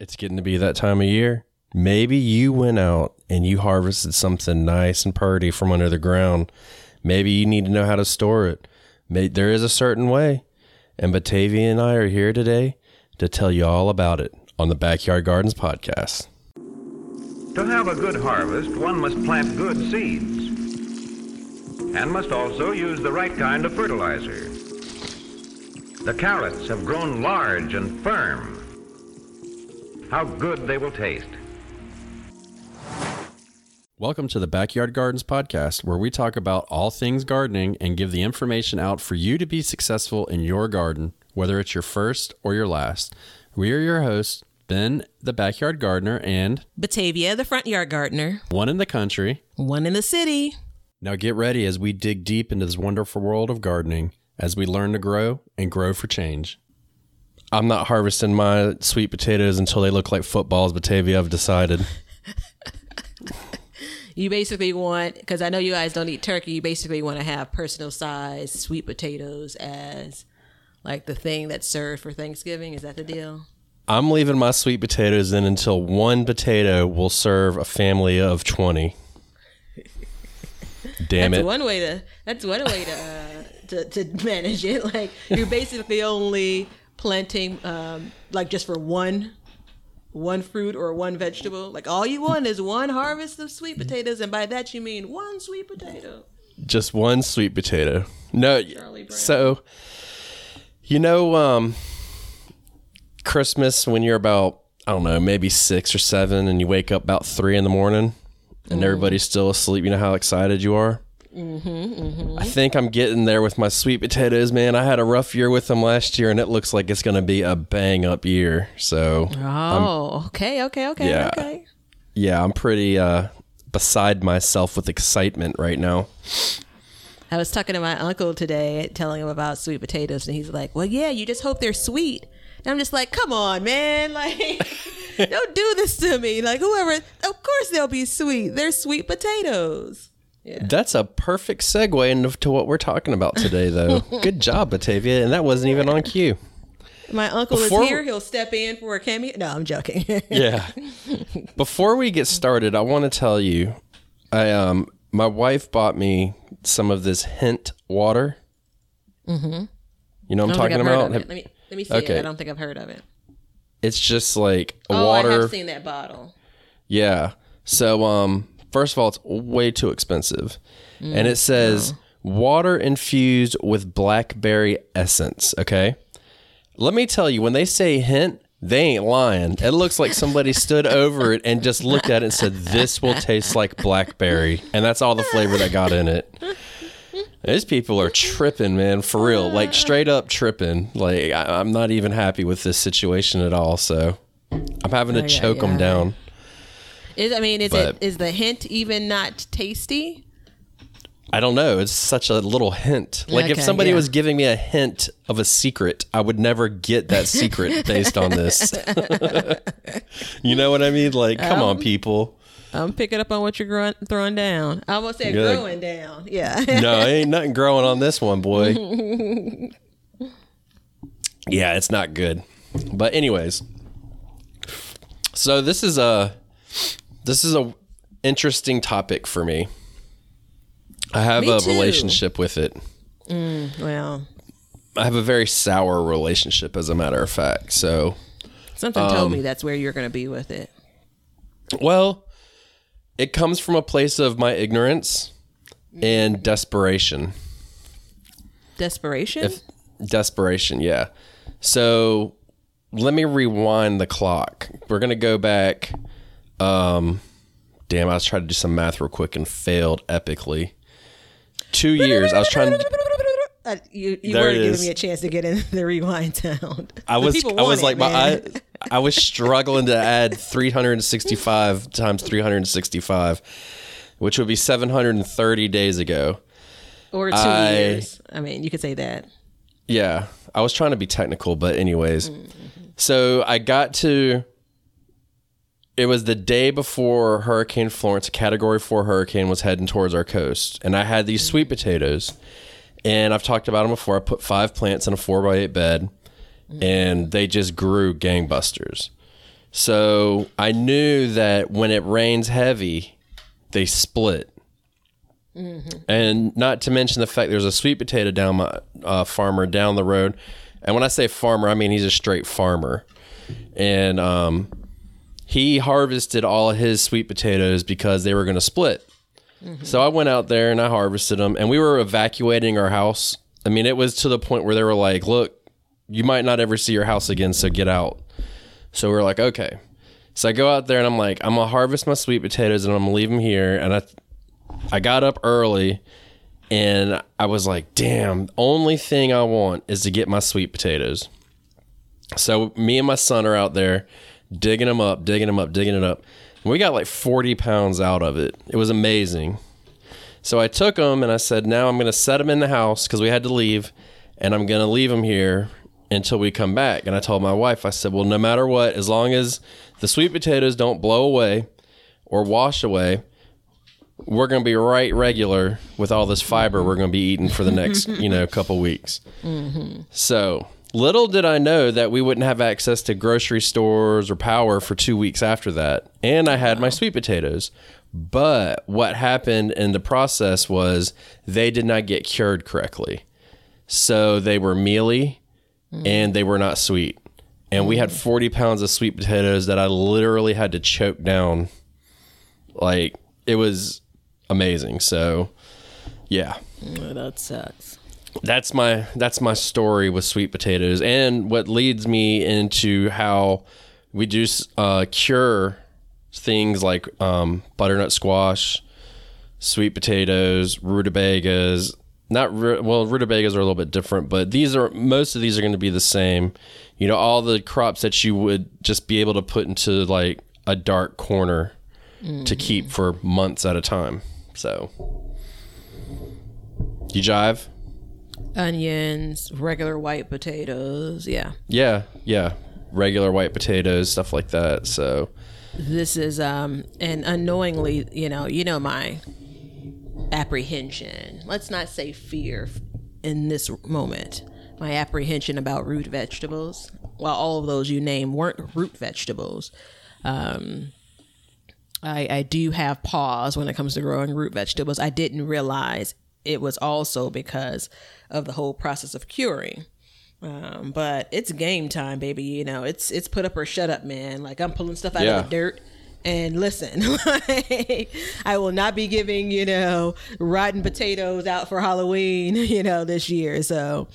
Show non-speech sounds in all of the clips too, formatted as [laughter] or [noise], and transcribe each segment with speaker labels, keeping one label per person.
Speaker 1: It's getting to be that time of year. Maybe you went out and you harvested something nice and purty from under the ground. Maybe you need to know how to store it. There is a certain way. And Batavia and I are here today to tell you all about it on the Backyard Gardens podcast.
Speaker 2: To have a good harvest, one must plant good seeds and must also use the right kind of fertilizer. The carrots have grown large and firm. How good they will taste.
Speaker 1: Welcome to the Backyard Gardens podcast, where we talk about all things gardening and give the information out for you to be successful in your garden, whether it's your first or your last. We are your hosts, Ben, the backyard gardener, and
Speaker 3: Batavia, the front yard gardener.
Speaker 1: one in the country.
Speaker 3: One in the city.
Speaker 1: Now get ready as we dig deep into this wonderful world of gardening as we learn to grow and grow for change. I'm not harvesting my sweet potatoes until they look like footballs, Batavia, I've decided.
Speaker 3: You basically want, because I know you guys don't eat turkey, you basically want to have personal size sweet potatoes as like the thing that's served for Thanksgiving. Is that the deal?
Speaker 1: I'm leaving my sweet potatoes in until one potato will serve a family of 20. [laughs] Damn
Speaker 3: that's
Speaker 1: it.
Speaker 3: one way to. That's one way to uh, to, to manage it. [laughs] Like you're basically only planting um, like just for one one fruit or one vegetable. Like all you want is one harvest of sweet potatoes, and by that you mean one sweet potato.
Speaker 1: Just one sweet potato. No, so you know um Christmas when you're about I don't know, maybe 6 or 7 and you wake up about 3 in the morning and everybody's still asleep, you know how excited you are? Mm-hmm, I think I'm getting there with my sweet potatoes, man. I had a rough year with them last year, and it looks like it's going to be a bang up year. So,
Speaker 3: Oh, okay, okay, okay,
Speaker 1: Yeah.
Speaker 3: okay.
Speaker 1: yeah, I'm pretty uh, beside myself with excitement right now.
Speaker 3: I was talking to my uncle today, telling him about sweet potatoes, and he's like, "Well, yeah, you just hope they're sweet." And I'm just like, "Come on, man! [laughs] Like, [laughs] don't do this to me. Like, whoever, of course they'll be sweet. They're sweet potatoes."
Speaker 1: That's a perfect segue into what we're talking about today, though. [laughs] Good job, Batavia, and that wasn't even on cue.
Speaker 3: My uncle
Speaker 1: Before-
Speaker 3: is here. He'll step in for a cameo. No, I'm joking. [laughs]
Speaker 1: Yeah. Before we get started, I want to tell you, I um, my wife bought me some of this hint water. Mm-hmm. You know what I'm
Speaker 3: I don't think
Speaker 1: talking about?
Speaker 3: Let me let me see
Speaker 1: Okay.
Speaker 3: it. I don't think I've heard of it.
Speaker 1: It's just like a water.
Speaker 3: Oh, I have seen that bottle.
Speaker 1: Yeah. So, um, first of all, it's way too expensive, mm, and it says water infused with blackberry essence. Okay. Let me tell you, when they say hint, they ain't lying. It looks like somebody stood over it and just looked at it and said, "This will taste like blackberry," and that's all the flavor that got in it. These people are tripping, man, for real. Like straight up tripping. Like I, I'm not even happy with this situation at all. So I'm having to oh,
Speaker 3: Ay, ay,
Speaker 1: choke them down.
Speaker 3: Is I mean, is
Speaker 1: But-
Speaker 3: it is the hint even not tasty?
Speaker 1: I don't know. It's such a little hint. Like if somebody
Speaker 3: yeah.
Speaker 1: was giving me a hint of a secret, I would never get that secret [laughs] based on this. [laughs] you know what I mean? Like, come on, um, people.
Speaker 3: I'm picking up on what you're growing, throwing down. I almost said
Speaker 1: Good.
Speaker 3: growing down. Yeah. [laughs]
Speaker 1: No, ain't nothing growing on this one, boy. yeah, it's not good. But anyways, so this is a this is a interesting topic for me. I have
Speaker 3: Me
Speaker 1: a
Speaker 3: too.
Speaker 1: relationship with it.
Speaker 3: well,
Speaker 1: I have a very sour relationship, as a matter of fact. So,
Speaker 3: something
Speaker 1: Um,
Speaker 3: told me that's where you're going to be with it.
Speaker 1: well, it comes from a place of my ignorance and desperation.
Speaker 3: Desperation.
Speaker 1: If desperation, yeah. So, let me rewind the clock. We're gonna go back. Um, damn, I was trying to do some math real quick and failed epically. Two years. I was trying to. [laughs]
Speaker 3: Uh, you you
Speaker 1: There
Speaker 3: weren't giving me a chance to get in the rewind sound. [laughs]
Speaker 1: I was I was
Speaker 3: want
Speaker 1: like
Speaker 3: it,
Speaker 1: my I. I was [laughs] struggling to add 365 times 365, which would be 730 days ago.
Speaker 3: or two
Speaker 1: I-
Speaker 3: years. I mean, you could say that.
Speaker 1: Yeah, I was trying to be technical, but anyways. So I got to it was the day before Hurricane Florence, a category 4 hurricane was heading towards our coast, and I had these sweet potatoes. And I've talked about them before. I put 5 plants in a 4 by 8 bed and they just grew gangbusters. So I knew that when it rains heavy, they split. And not to mention the fact there's a sweet potato down my uh, farmer down the road. And when I say farmer, I mean he's a straight farmer. And um, he harvested all of his sweet potatoes because they were going to split. So I went out there and I harvested them, and we were evacuating our house. I mean, it was to the point where they were like, "Look, you might not ever see your house again, so get out." So we are like, "Okay." So I go out there and I'm like, "I'm gonna harvest my sweet potatoes and I'm gonna leave them here." And I, I got up early, and I was like, "Damn, only thing I want is to get my sweet potatoes." So me and my son are out there digging them up, digging them up, digging it up. And we got like 40 pounds out of it. It was amazing. So I took them and I said, now I'm going to set them in the house because we had to leave and I'm going to leave them here until we come back. And I told my wife, I said, well, no matter what, as long as the sweet potatoes don't blow away or wash away, we're going to be right regular with all this fiber we're going to be eating for the next, [laughs] you know, couple weeks. Mm-hmm. So little did I know that we wouldn't have access to grocery stores or power for two weeks after that. And I had my sweet potatoes. But what happened in the process was they did not get cured correctly. So they were mealy hmm. and they were not sweet. And we had hmm. 40 pounds of sweet potatoes that I literally had to choke down. Like, it was amazing. So, yeah
Speaker 3: Oh, that sucks.
Speaker 1: That's my that's my story with sweet potatoes and what leads me into how we do uh, cure things like um, butternut squash sweet potatoes rutabagas. Not well rutabagas are a little bit different but these are most of these are going to be the same. You know all the crops that you would just be able to put into like a dark corner to keep for months at a time. So you jive
Speaker 3: Onions, regular white potatoes. Yeah.
Speaker 1: Yeah, yeah. Regular white potatoes, stuff like that. So,
Speaker 3: This is um and unknowingly, you know, you know my apprehension. Let's not say fear in this moment. My apprehension about root vegetables. Well, all of those you name weren't root vegetables. Um I, I do have pause when it comes to growing root vegetables. I didn't realize it was also because of the whole process of curing. Um, but it's game time, baby. You know, it's it's put up or shut up, man. Like I'm pulling stuff out
Speaker 1: Yeah.
Speaker 3: of the dirt. And listen, [laughs] like, I will not be giving you know rotten potatoes out for Halloween, [laughs] you know, this year. So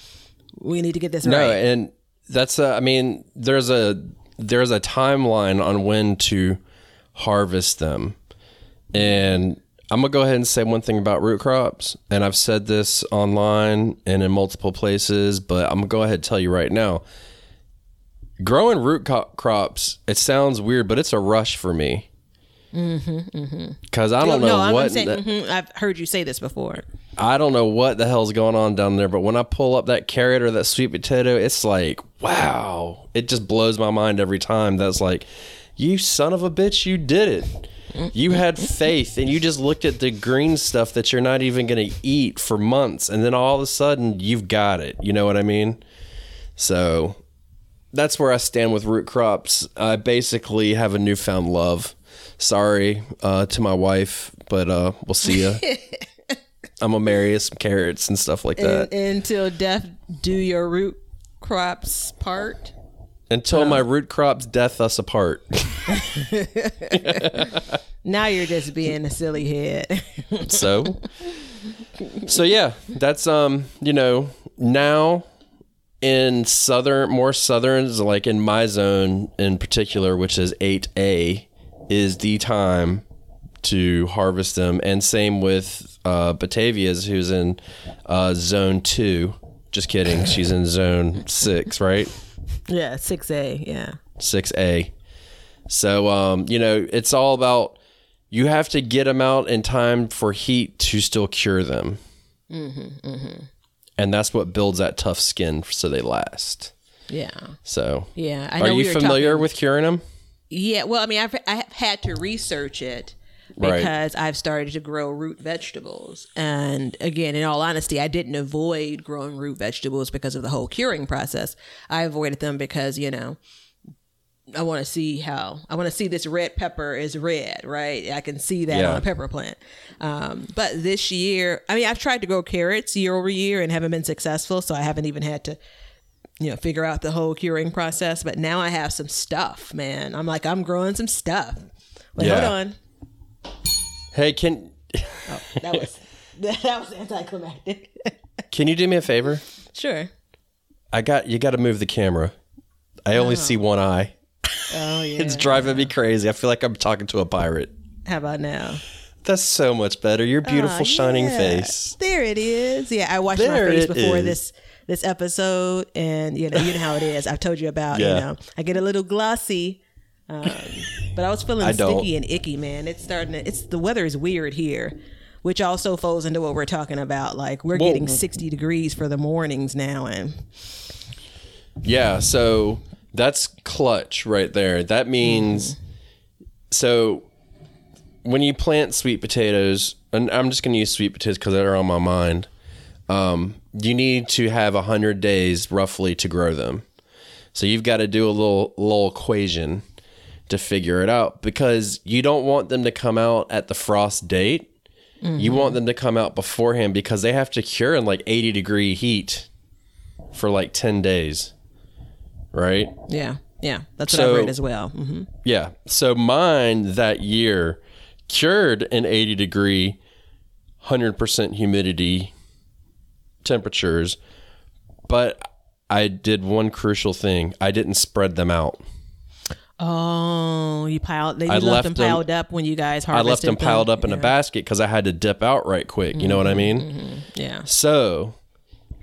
Speaker 3: we need to get this
Speaker 1: no,
Speaker 3: right.
Speaker 1: and that's a, I mean, there's a there's a timeline on when to harvest them. And I'm going to go ahead and say one thing about root crops, and I've said this online and in multiple places, but I'm going to go ahead and tell you right now. Growing root co- crops, it sounds weird, but it's a rush for me. Because I don't know
Speaker 3: no,
Speaker 1: what
Speaker 3: saying
Speaker 1: the-
Speaker 3: mhm, I've heard you say this before.
Speaker 1: I don't know what the hell's going on down there, but when I pull up that carrot or that sweet potato, it's like, wow. It just blows my mind every time. That's like, you son of a bitch, you did it. You had faith and you just looked at the green stuff that you're not even going to eat for months. And then all of a sudden, you've got it. You know what I mean? So that's where I stand with root crops. I basically have a newfound love. Sorry uh, to my wife, but uh, we'll see ya. [laughs] I'm gonna marry you some carrots and stuff like that.
Speaker 3: And, until death do your root crops part.
Speaker 1: Until my root crops death us apart. [laughs] [laughs]
Speaker 3: Now you're just being a silly head. [laughs]
Speaker 1: so, so yeah, that's um, you know, now in southern, more southerns like in my zone in particular, which is eight A, is the time to harvest them, and same with uh, Batavia's, who's in uh, zone two. Just kidding, she's in zone six, right?
Speaker 3: Yeah, six A. Yeah.
Speaker 1: 6A. So, um, you know, it's all about you have to get them out in time for heat to still cure them. And that's what builds that tough skin so they last.
Speaker 3: Yeah.
Speaker 1: So,
Speaker 3: Yeah. I
Speaker 1: are
Speaker 3: know we
Speaker 1: you
Speaker 3: were
Speaker 1: familiar
Speaker 3: talking-
Speaker 1: with curing them?
Speaker 3: Yeah, well, I mean, I've I've had to research it
Speaker 1: Right.
Speaker 3: because I've started to grow root vegetables, and again, in all honesty, I didn't avoid growing root vegetables because of the whole curing process. I avoided them because you know I want to see how I want to see this red pepper is red, right? I can see that
Speaker 1: Yeah.
Speaker 3: on a pepper plant. Um, but this year, I mean, I've tried to grow carrots year over year and haven't been successful, so I haven't even had to, you know, figure out the whole curing process. But now I have some stuff, man. I'm like, I'm growing some stuff. Wait,
Speaker 1: Yeah.
Speaker 3: hold on.
Speaker 1: Hey, can oh,
Speaker 3: That was [laughs] that was anticlimactic. [laughs]
Speaker 1: can you do me a favor?
Speaker 3: sure.
Speaker 1: I got you. Got to move the camera. I only oh. see one eye.
Speaker 3: Oh [laughs] yeah.
Speaker 1: It's driving me crazy. I feel like I'm talking to a pirate.
Speaker 3: How about now?
Speaker 1: That's so much better. Your beautiful
Speaker 3: Oh,
Speaker 1: shining
Speaker 3: yeah.
Speaker 1: face.
Speaker 3: There it is. Yeah, I washed my face
Speaker 1: it
Speaker 3: before
Speaker 1: is.
Speaker 3: this this episode, and you know, you know how it is. I've told you about.
Speaker 1: Yeah.
Speaker 3: You know, I get a little glossy, um, but I was feeling
Speaker 1: I don't.
Speaker 3: sticky and icky, man. It's starting. To, it's the weather is weird here, which also falls into what we're talking about. Like we're
Speaker 1: Well-
Speaker 3: getting sixty degrees for the mornings now, and
Speaker 1: Yeah, so that's clutch right there. That means so when you plant sweet potatoes, and I'm just going to use sweet potatoes because they're on my mind. Um, you need to have hundred days roughly to grow them. So you've got to do a little little equation to figure it out because you don't want them to come out at the frost date. You want them to come out beforehand because they have to cure in like 80 degree heat for like 10 days. Right?
Speaker 3: yeah, yeah, that's what I've read as well. hmm
Speaker 1: Yeah. So mine that year cured in 80 degree, 100% humidity temperatures, but I did one crucial thing. I didn't spread them out.
Speaker 3: Oh, you piled. They
Speaker 1: I
Speaker 3: left,
Speaker 1: left
Speaker 3: them
Speaker 1: them-
Speaker 3: piled up when you guys
Speaker 1: I
Speaker 3: harvested.
Speaker 1: left them piled up in a basket because I had to dip out right quick. You know what I mean?
Speaker 3: Yeah.
Speaker 1: So,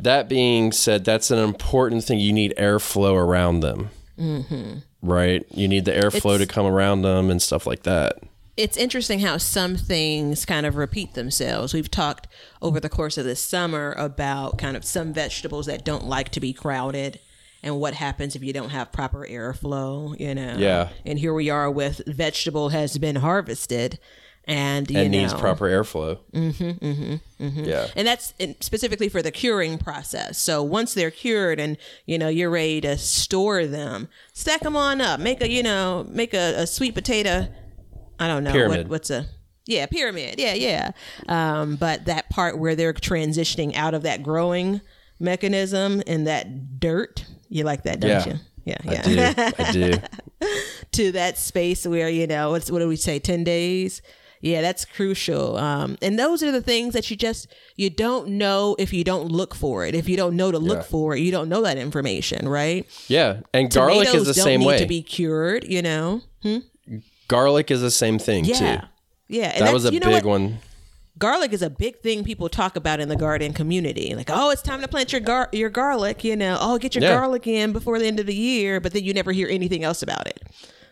Speaker 1: that being said, that's an important thing. You need airflow around them. Mm-hmm. Right? You need the airflow to come around them and stuff like that.
Speaker 3: it's interesting how some things kind of repeat themselves. We've talked over the course of this summer about kind of some vegetables that don't like to be crowded and what happens if you don't have proper airflow, you know.
Speaker 1: Yeah.
Speaker 3: And here we are with vegetable has been harvested and you
Speaker 1: and
Speaker 3: know,
Speaker 1: needs proper airflow. Mm-hmm, mm-hmm, Yeah.
Speaker 3: and that's in- specifically for the curing process. So once they're cured and you know you're ready to store them, stack them on up. Make a you know make a, a sweet potato. I don't know
Speaker 1: Pyramid.
Speaker 3: What, what's a yeah pyramid. Yeah yeah. Um, but that part where they're transitioning out of that growing mechanism and that dirt, you like that, don't
Speaker 1: Yeah.
Speaker 3: you? Yeah
Speaker 1: I
Speaker 3: yeah.
Speaker 1: do. I [laughs] do.
Speaker 3: to that space where you know what's what do we say 10 days yeah that's crucial um and those are the things that you just you don't know if you don't look for it if you don't know to look
Speaker 1: Yeah.
Speaker 3: for it you don't know that information right
Speaker 1: Yeah, and garlic is the same
Speaker 3: need
Speaker 1: way.
Speaker 3: to be cured you know
Speaker 1: garlic is the same thing
Speaker 3: yeah
Speaker 1: too.
Speaker 3: yeah and
Speaker 1: That was a big
Speaker 3: what?
Speaker 1: one.
Speaker 3: Garlic is a big thing people talk about in the garden community. Like, oh, it's time to plant your gar- your garlic. You know, oh, get your
Speaker 1: Yeah.
Speaker 3: garlic in before the end of the year. But then you never hear anything else about it.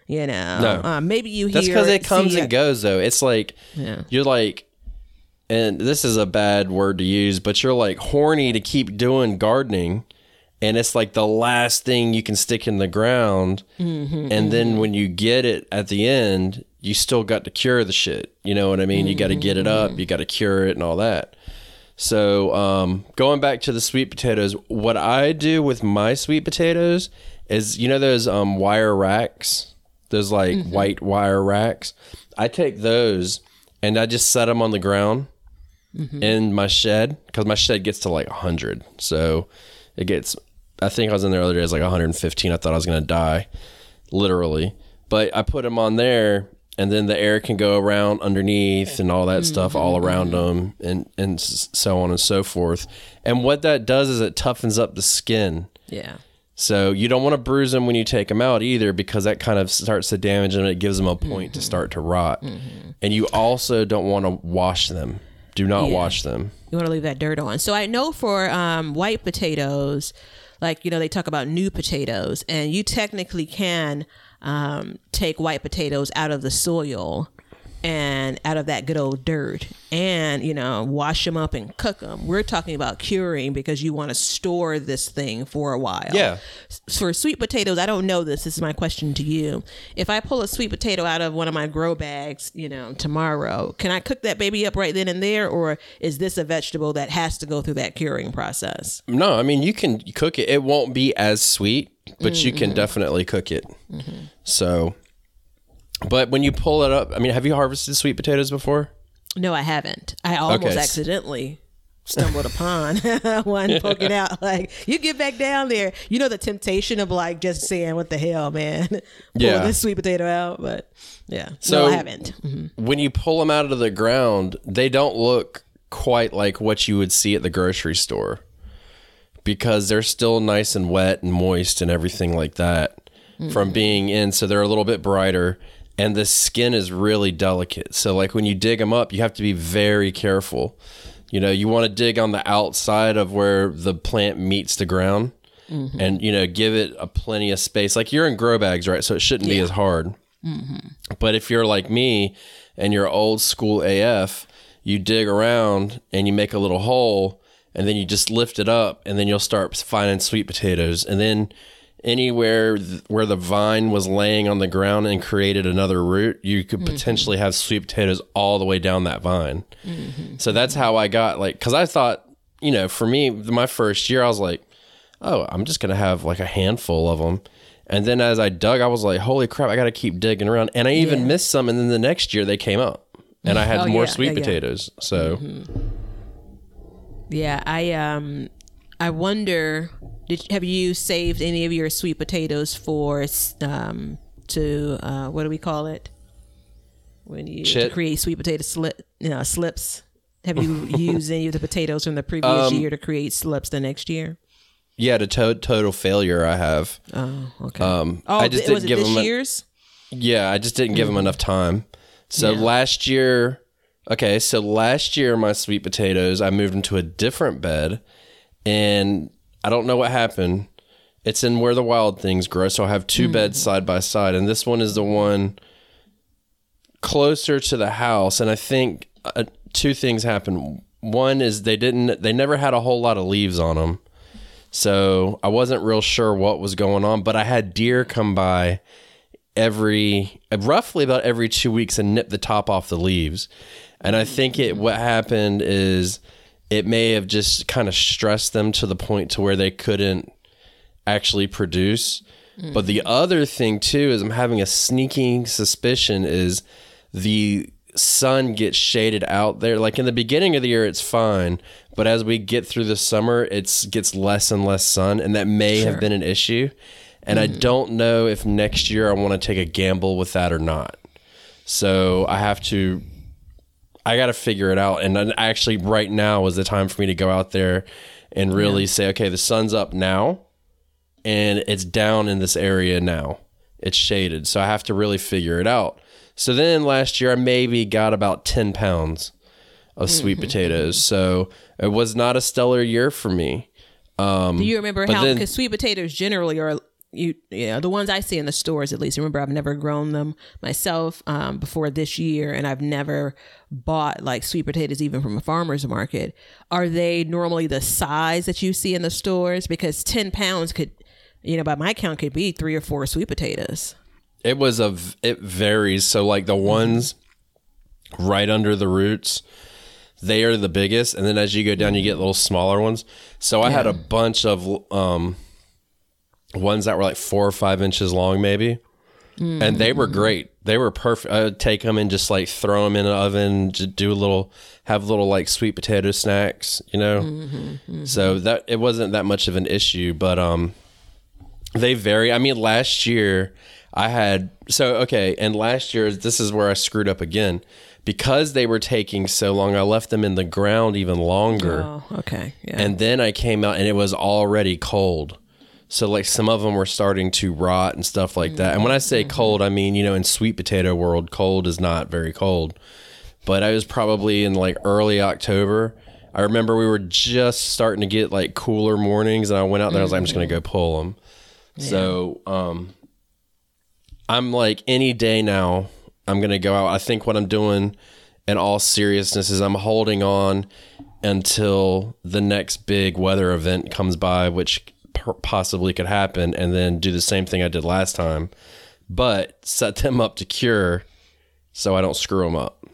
Speaker 3: You know,
Speaker 1: No.
Speaker 3: um, maybe you hear
Speaker 1: That's because it comes and goes though. It's like
Speaker 3: Yeah.
Speaker 1: you're like, and this is a bad word to use, but you're like horny to keep doing gardening, and it's like the last thing you can stick in the ground,
Speaker 3: Mm-hmm,
Speaker 1: and then when you get it at the end, you still got to cure the shit. You know what I mean? You got to get it
Speaker 3: Mm-hmm.
Speaker 1: up, you got to cure it, and all that. So, um, going back to the sweet potatoes, what I do with my sweet potatoes is, you know, those um, wire racks, those like
Speaker 3: Mm-hmm.
Speaker 1: white wire racks. I take those and I just set them on the ground
Speaker 3: Mm-hmm.
Speaker 1: in my shed because my shed gets to like 100. So it gets, I think I was in there the other day, it was like 115. I thought I was going to die, literally. But I put them on there and then the air can go around underneath and all that stuff all around them and, and so on and so forth. And what that does is it toughens up the skin.
Speaker 3: yeah.
Speaker 1: So you don't want to bruise them when you take them out either because that kind of starts to damage them. It gives them a point
Speaker 3: Mm-hmm.
Speaker 1: to start to rot. And you also don't want to wash them. Do not
Speaker 3: Yeah.
Speaker 1: wash them.
Speaker 3: You want to leave that dirt on. So I know for um, white potatoes, like you know, they talk about new potatoes, and you technically can um, take white potatoes out of the soil and out of that good old dirt, and you know, wash them up and cook them. We're talking about curing because you want to store this thing for a while.
Speaker 1: Yeah.
Speaker 3: For sweet potatoes, I don't know this. This is my question to you. If I pull a sweet potato out of one of my grow bags, you know, tomorrow, can I cook that baby up right then and there, or is this a vegetable that has to go through that curing process?
Speaker 1: No, I mean, you can cook it. It won't be as sweet but you can definitely cook it. So, but when you pull it up, I mean, have you harvested sweet potatoes before?
Speaker 3: No, I haven't. I almost
Speaker 1: Okay.
Speaker 3: accidentally stumbled upon [laughs] one poking out. [laughs] Like, you get back down there. You know the temptation of like just saying, "What the hell, man?" [laughs] Pull
Speaker 1: Yeah.
Speaker 3: this sweet potato out. But yeah,
Speaker 1: So-
Speaker 3: no, I haven't. Mhm.
Speaker 1: When you pull them out of the ground, they don't look quite like what you would see at the grocery store because they're still nice and wet and moist and everything like that from mm. being in. So they're a little bit brighter and the skin is really delicate. So, like when you dig them up, you have to be very careful. You know, you want to dig on the outside of where the plant meets the ground mm-hmm. and, you know, give it a plenty of space. Like you're in grow bags, right? So it shouldn't be as hard. Mm-hmm. But if you're like me and you're old school AF, you dig around and you make a little hole and then you just lift it up and then you'll start finding sweet potatoes. And then anywhere th- where the vine was laying on the ground and created another root, you could mm-hmm. potentially have sweet potatoes all the way down that vine. Mm-hmm. So that's how I got like, cause I thought, you know, for me, my first year, I was like, oh, I'm just gonna have like a handful of them. And then as I dug, I was like, holy crap, I got to keep digging around. And I even
Speaker 3: Yeah.
Speaker 1: missed some. And then the next year they came up, and I had [laughs]
Speaker 3: Oh,
Speaker 1: more
Speaker 3: yeah,
Speaker 1: sweet
Speaker 3: yeah,
Speaker 1: potatoes. So mm-hmm.
Speaker 3: Yeah, I um, I wonder, did have you saved any of your sweet potatoes for um to uh what do we call it when you to create sweet potato slip you know, slips? Have you [laughs] used any of the potatoes from the previous
Speaker 1: Um,
Speaker 3: year to create slips the next year?
Speaker 1: yeah, to to- total failure, I have.
Speaker 3: Oh, okay.
Speaker 1: Um,
Speaker 3: oh,
Speaker 1: I just
Speaker 3: th-
Speaker 1: didn't give
Speaker 3: this
Speaker 1: them. A,
Speaker 3: year's?
Speaker 1: yeah, I just didn't give them enough time. So
Speaker 3: Yeah.
Speaker 1: last year, okay, so last year my sweet potatoes, I moved them to a different bed, and I don't know what happened. It's in where the wild things grow, so I have two beds side by side, and this one is the one closer to the house. And I think uh, two things happened. One is they didn't, they never had a whole lot of leaves on them, so I wasn't real sure what was going on. But I had deer come by every roughly about every two weeks and nip the top off the leaves. And I think it what happened is it may have just kind of stressed them to the point to where they couldn't actually produce. But the mm-hmm. other thing too is I'm having a sneaking suspicion is the sun gets shaded out there. Like in the beginning of the year it's fine, but as we get through the summer it's gets less and less sun and that may have been an issue. And I mm. don't know if next year I want to take a gamble with that or not. So I have to I got to figure it out. And then actually, right now is the time for me to go out there and really say, okay, the sun's up now and it's down in this area now. It's shaded. So I have to really figure it out. So then last year, I maybe got about 10 pounds of sweet
Speaker 3: Mm-hmm.
Speaker 1: potatoes. So it was not a stellar year for me. Um,
Speaker 3: Do you remember how? Because sweet potatoes generally are you, yeah, the ones I see in the stores at least. Remember, I've never grown them myself um, before this year, and I've never bought like sweet potatoes even from a farmer's market. Are they normally the size that you see in the stores? Because ten pounds could, you know, by my count, could be three or four sweet potatoes.
Speaker 1: It was a, it varies. So like the ones right under the roots, they are the biggest, and then as you go down, you get little smaller ones. So I had a bunch of um ones that were like four or five inches long, maybe, and they were great. They were perfect. I would take them and just like throw them in an oven, just do a little, have little like sweet potato snacks, you know. So that it wasn't that much of an issue, but um, they vary. I mean, last year I had so okay, and last year this is where I screwed up again because they were taking so long. I left them in the ground even longer,
Speaker 3: Oh, okay, yeah.
Speaker 1: and then I came out and it was already cold. So like some of them were starting to rot and stuff like that. And when I say cold, I mean you know in sweet potato world, cold is not very cold. But I was probably in like early October. I remember we were just starting to get like cooler mornings, and I went out there. I was like, I'm just gonna go pull them. So um, I'm like any day now. I'm gonna go out. I think what I'm doing, in all seriousness, is I'm holding on until the next big weather event comes by, which possibly could happen, and then do the same thing I did last time, but set them up to cure, so I don't screw them up.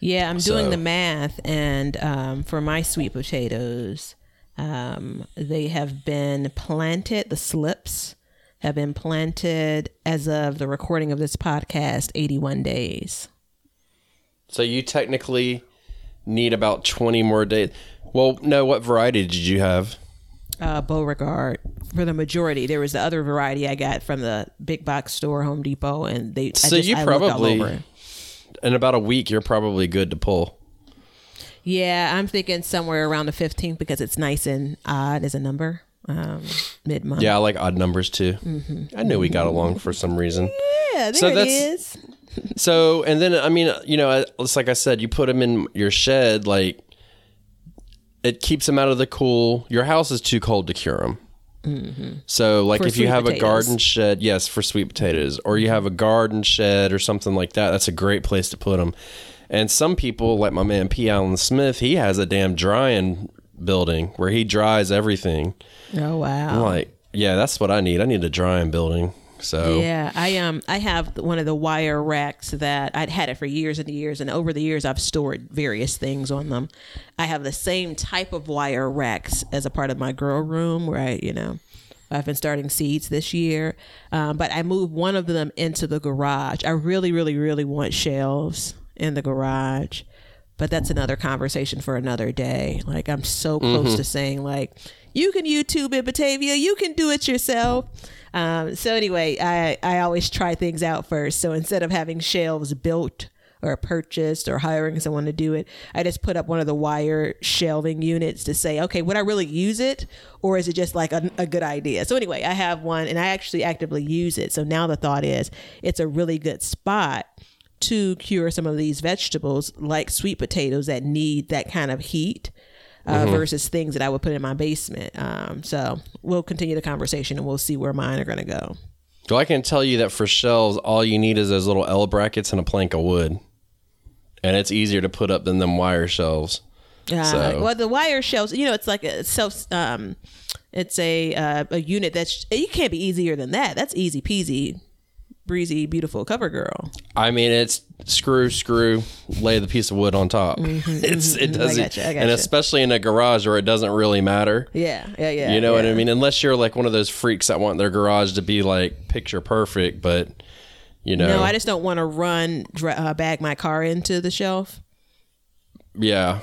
Speaker 3: Yeah, I'm doing
Speaker 1: So-
Speaker 3: the math, and um, for my sweet potatoes, um, they have been planted, the slips have been planted as of the recording of this podcast 81 days.
Speaker 1: So you technically need about 20 more days. Well, no, what variety did you have?
Speaker 3: Uh, Beauregard for the majority. There was the other variety I got from the big box store, Home Depot, and they. I
Speaker 1: So
Speaker 3: just-
Speaker 1: you
Speaker 3: I looked all
Speaker 1: probably-
Speaker 3: over.
Speaker 1: In about a week, you're probably good to pull.
Speaker 3: Yeah, I'm thinking somewhere around the 15th because it's nice and odd as a number. Um, mid month.
Speaker 1: Yeah, I like odd numbers too. I knew we got along for some reason.
Speaker 3: Yeah, there
Speaker 1: So
Speaker 3: it
Speaker 1: that's-
Speaker 3: is. [laughs]
Speaker 1: So, and then I mean, you know, it's like I said, you put them in your shed, like it keeps them out of the cool. Your house is too cold to cure them. Mm-hmm. So, like
Speaker 3: For
Speaker 1: if you have a garden shed, yes, for sweet potatoes, or you have a garden shed or something like that, that's a great place to put them. And some people, like my man P. Allen Smith, he has a damn drying building where he dries everything.
Speaker 3: Oh wow.
Speaker 1: I'm like, yeah, that's what I need. I need a drying building. So,
Speaker 3: Yeah, I um I have one of the wire racks that I'd had it for years and years, and over the years I've stored various things on them. I have the same type of wire racks as a part of my grow room where I, you know, I've been starting seeds this year, um, but I moved one of them into the garage. I really, really, really want shelves in the garage. But that's another conversation for another day. Like I'm so close to saying like, you can YouTube it, Batavia. You can do it yourself. Um, so anyway, I I always try things out first. So instead of having shelves built or purchased or hiring someone to do it, I just put up one of the wire shelving units to say, okay, would I really use it, or is it just like a, a good idea? So anyway, I have one, and I actually actively use it. So now the thought is, it's a really good spot to cure some of these vegetables like sweet potatoes that need that kind of heat uh, versus things that I would put in my basement. Um, so we'll continue the conversation and we'll see where mine are going to go.
Speaker 1: Well, I can tell you that for shelves, all you need is those little L brackets and a plank of wood, and it's easier to put up than them wire shelves.
Speaker 3: Uh,
Speaker 1: So-
Speaker 3: well, the wire shelves, you know, it's like a self, um, it's a uh, a unit that's you can't be easier than that. That's easy peasy, breezy, beautiful cover girl.
Speaker 1: I mean, it's screw, screw, lay the piece of wood on top. [laughs] it's it
Speaker 3: mhm.
Speaker 1: Doesn't,
Speaker 3: gotcha, I
Speaker 1: and especially in a garage where it doesn't really matter.
Speaker 3: Yeah, yeah, yeah.
Speaker 1: You know what. I mean? Unless you're like one of those freaks that want their garage to be like picture perfect, but you know,
Speaker 3: No, I just don't want to run uh, bag my car into the shelf.
Speaker 1: yeah,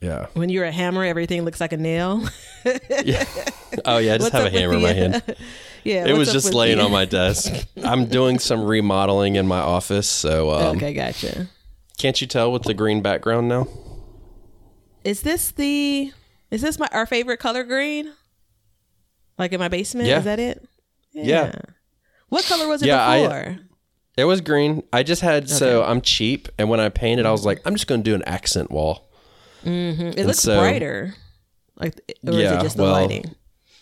Speaker 1: yeah.
Speaker 3: When you're a hammer, everything looks like a nail. yeah. [laughs]
Speaker 1: Oh yeah, I just
Speaker 3: What's
Speaker 1: have a hammer in my hand. [laughs]
Speaker 3: yeah,
Speaker 1: It was just laying
Speaker 3: the-
Speaker 1: on my desk. [laughs] I'm doing some remodeling in my office, so um,
Speaker 3: okay, gotcha.
Speaker 1: can't you tell with the green background now?
Speaker 3: Is this the? Is this my our favorite color green? Like in my basement?
Speaker 1: Yeah.
Speaker 3: Is that it?
Speaker 1: Yeah.
Speaker 3: What color was it
Speaker 1: Yeah, I-
Speaker 3: before?
Speaker 1: It was green. I just had so I'm cheap, and when I painted, I was like, I'm just going to do an accent wall.
Speaker 3: it looks
Speaker 1: so-
Speaker 3: brighter. Like, or is it just the
Speaker 1: well-
Speaker 3: lighting?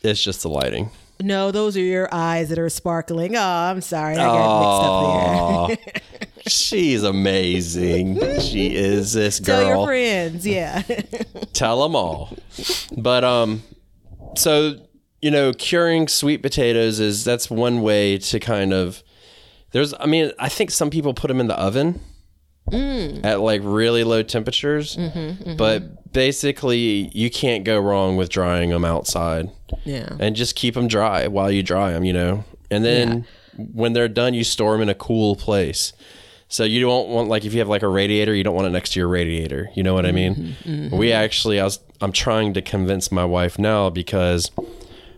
Speaker 1: It's just the lighting.
Speaker 3: No, those are your eyes that are sparkling. Oh, I'm sorry, I got mixed up there. [laughs]
Speaker 1: She's amazing. She is this girl.
Speaker 3: Tell your friends, yeah. [laughs]
Speaker 1: Tell them all. But um, so you know, curing sweet potatoes is that's one way to kind of. There's, I mean, I think some people put them in the oven
Speaker 3: Mm.
Speaker 1: at like really low temperatures,
Speaker 3: Mm-hmm,
Speaker 1: but basically you can't go wrong with drying them outside
Speaker 3: yeah.
Speaker 1: and just keep them dry while you dry them, you know. And then when they're done, you store them in a cool place. So you don't want like if you have like a radiator, you don't want it next to your radiator. You know what I mean? We actually, I was, I'm trying to convince my wife now because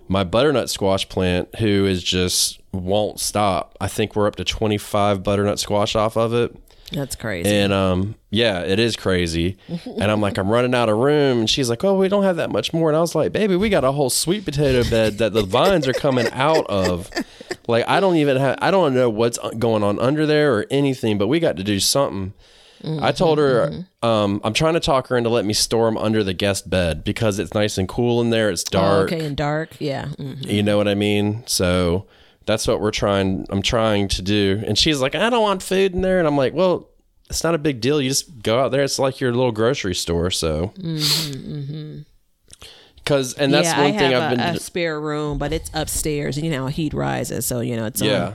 Speaker 1: my butternut squash plant, who is just won't stop. I think we're up to 25 butternut squash off of it.
Speaker 3: That's crazy.
Speaker 1: And um, yeah, it is crazy. and I'm like, I'm running out of room. And she's like, Oh, we don't have that much more. And I was like, Baby, we got a whole sweet potato bed that the vines are coming out of. Like, I don't even have, I don't know what's going on under there or anything, but we got to do something. I told her, um, I'm trying to talk her into let me store them under the guest bed because it's nice and cool in there. It's
Speaker 3: Oh,
Speaker 1: dark.
Speaker 3: okay, and dark. Yeah. mhm.
Speaker 1: You know what I mean? So that's what we're trying. I'm trying to do. And she's like, I don't want food in there. And I'm like, well, it's not a big deal. You just go out there. It's like your little grocery store. So, because and that's
Speaker 3: Mm-hmm, yeah,
Speaker 1: one
Speaker 3: I
Speaker 1: thing I've
Speaker 3: a,
Speaker 1: been.
Speaker 3: a spare room, but it's upstairs, and you know heat rises, so you know it's
Speaker 1: yeah,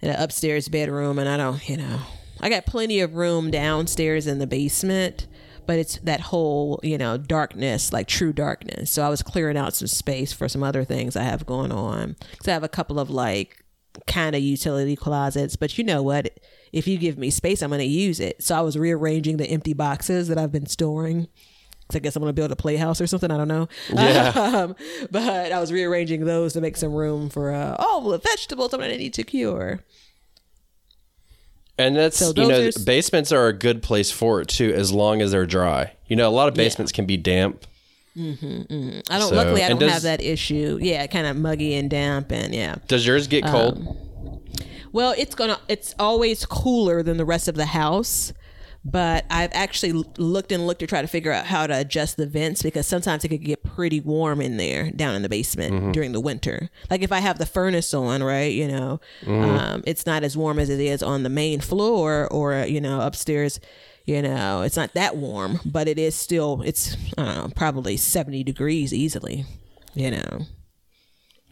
Speaker 3: in an upstairs bedroom, and I don't, you know, I got plenty of room downstairs in the basement, but it's that whole you know darkness, like true darkness. So I was clearing out some space for some other things I have going on. Because I have a couple of like kind of utility closets, but you know what? If you give me space, I'm going to use it. So I was rearranging the empty boxes that I've been storing. So I guess I'm going to build a playhouse or something. I don't know.
Speaker 1: Yeah. [laughs]
Speaker 3: Um, but I was rearranging those to make some room for uh, all the vegetables I'm going to need to cure.
Speaker 1: And that's
Speaker 3: So
Speaker 1: you know
Speaker 3: are
Speaker 1: basements are a good place for it too, as long as they're dry. You know, a lot of basements can be damp.
Speaker 3: I don't.
Speaker 1: So-
Speaker 3: luckily, I don't
Speaker 1: does-
Speaker 3: have that issue. Yeah, kind of muggy and damp, and yeah.
Speaker 1: Does yours get
Speaker 3: Um,
Speaker 1: cold?
Speaker 3: Well, it's gonna. It's always cooler than the rest of the house. But I've actually looked and looked to try to figure out how to adjust the vents because sometimes it could get pretty warm in there down in the basement
Speaker 1: Mm-hmm.
Speaker 3: during the winter. Like if I have the furnace on, right, you know,
Speaker 1: Mm-hmm.
Speaker 3: um, it's not as warm as it is on the main floor or you know upstairs. You know, it's not that warm, but it is still. It's I don't know, probably seventy degrees easily. You know.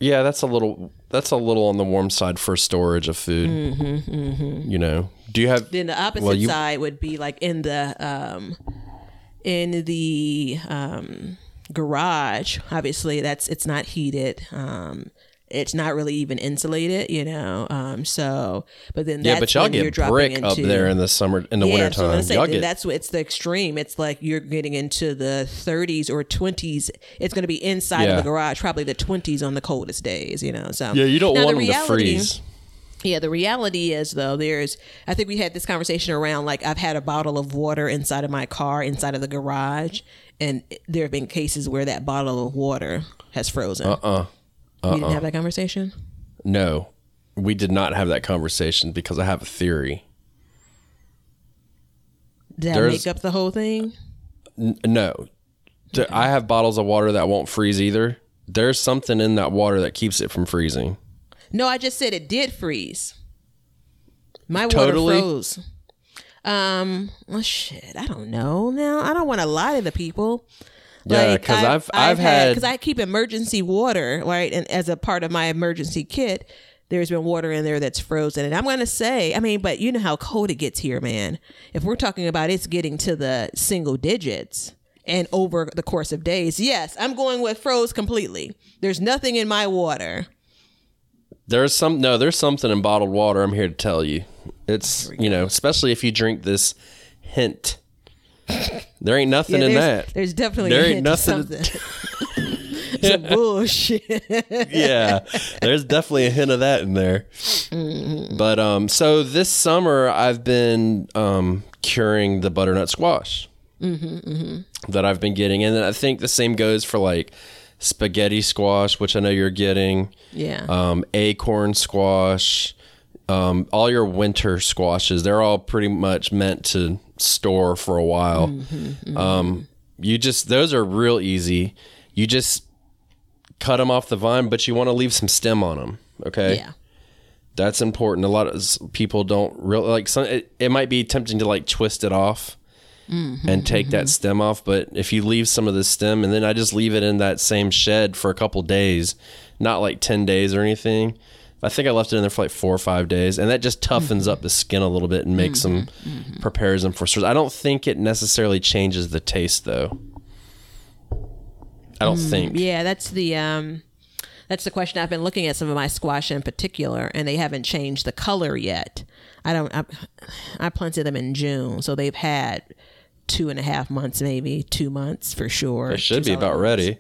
Speaker 1: Yeah, that's a little that's a little on the warm side for storage of food.
Speaker 3: Mm-hmm,
Speaker 1: You know, do you have?
Speaker 3: Then the opposite
Speaker 1: Well, you-
Speaker 3: side would be like in the um in the um garage. Obviously that's it's not heated. Um it's not really even insulated, you know. Um so but then
Speaker 1: Yeah, but y'all get brick up there in the summer in the
Speaker 3: yeah,
Speaker 1: wintertime.
Speaker 3: so I'm gonna say,
Speaker 1: y'all get
Speaker 3: that's what it's the extreme. It's like you're getting into the 30s or 20s. It's going to be inside
Speaker 1: Yeah.
Speaker 3: of the garage, probably the 20s on the coldest days. You know, so
Speaker 1: yeah. You don't
Speaker 3: Now,
Speaker 1: want
Speaker 3: the
Speaker 1: them to
Speaker 3: reality-
Speaker 1: freeze.
Speaker 3: yeah, the reality is though, there's I think we had this conversation around like I've had a bottle of water inside of my car, inside of the garage, and there have been cases where that bottle of water has frozen. Uh uh You didn't have that conversation?
Speaker 1: No, we did not have that conversation because I have a theory.
Speaker 3: Did that
Speaker 1: There's-
Speaker 3: make up the whole thing?
Speaker 1: N- no, D- I have bottles of water that won't freeze either. There's something in that water that keeps it from freezing.
Speaker 3: No, I just said it did freeze. My water
Speaker 1: Totally?
Speaker 3: froze. Um, well, shit, I don't know. Now I don't want to lie to the people.
Speaker 1: Yeah, 'cause I've- I've had-
Speaker 3: because I keep emergency water right, and as a part of my emergency kit, there's been water in there that's frozen, and I'm gonna say, I mean, but you know how cold it gets here, man. If we're talking about it's getting to the single digits. And over the course of days, yes, I'm going with froze completely. There's nothing in my water.
Speaker 1: There's some no, there's something in bottled water. I'm here to tell you. It's you know, especially if you drink this hint. There ain't nothing in that.
Speaker 3: There's definitely
Speaker 1: There
Speaker 3: a
Speaker 1: ain't
Speaker 3: hint [laughs] of
Speaker 1: nothing-
Speaker 3: something. [laughs] Some bullshit.
Speaker 1: yeah, there's definitely a hint of that in there. But um, so this summer I've been um curing the butternut squash that I've been getting, and then I think the same goes for like spaghetti squash, which I know you're getting.
Speaker 3: Yeah.
Speaker 1: um, acorn squash, um, all your winter squashes. They're all pretty much meant to store for a while. Um, you just those are real easy. You just cut them off the vine, but you want to leave some stem on them. Okay,
Speaker 3: yeah.
Speaker 1: that's important. A lot of people don't really like. Some it, it might be tempting to like twist it off. and take that stem off. But if you leave some of the stem, and then I just leave it in that same shed for a couple days, not like 10 days or anything. I think I left it in there for like four or five days, and that just toughens mm-hmm. up the skin a little bit and makes them, mm-hmm. mm-hmm. prepares them for stores. I don't think it necessarily changes the taste, though. I don't mm, think.
Speaker 3: Yeah, that's the um that's the question. I've been looking at some of my squash in particular, and they haven't changed the color yet. I don't. I, I planted them in June, so they've had two and a half months, maybe two months for sure.
Speaker 1: It should be about
Speaker 3: solid
Speaker 1: ready.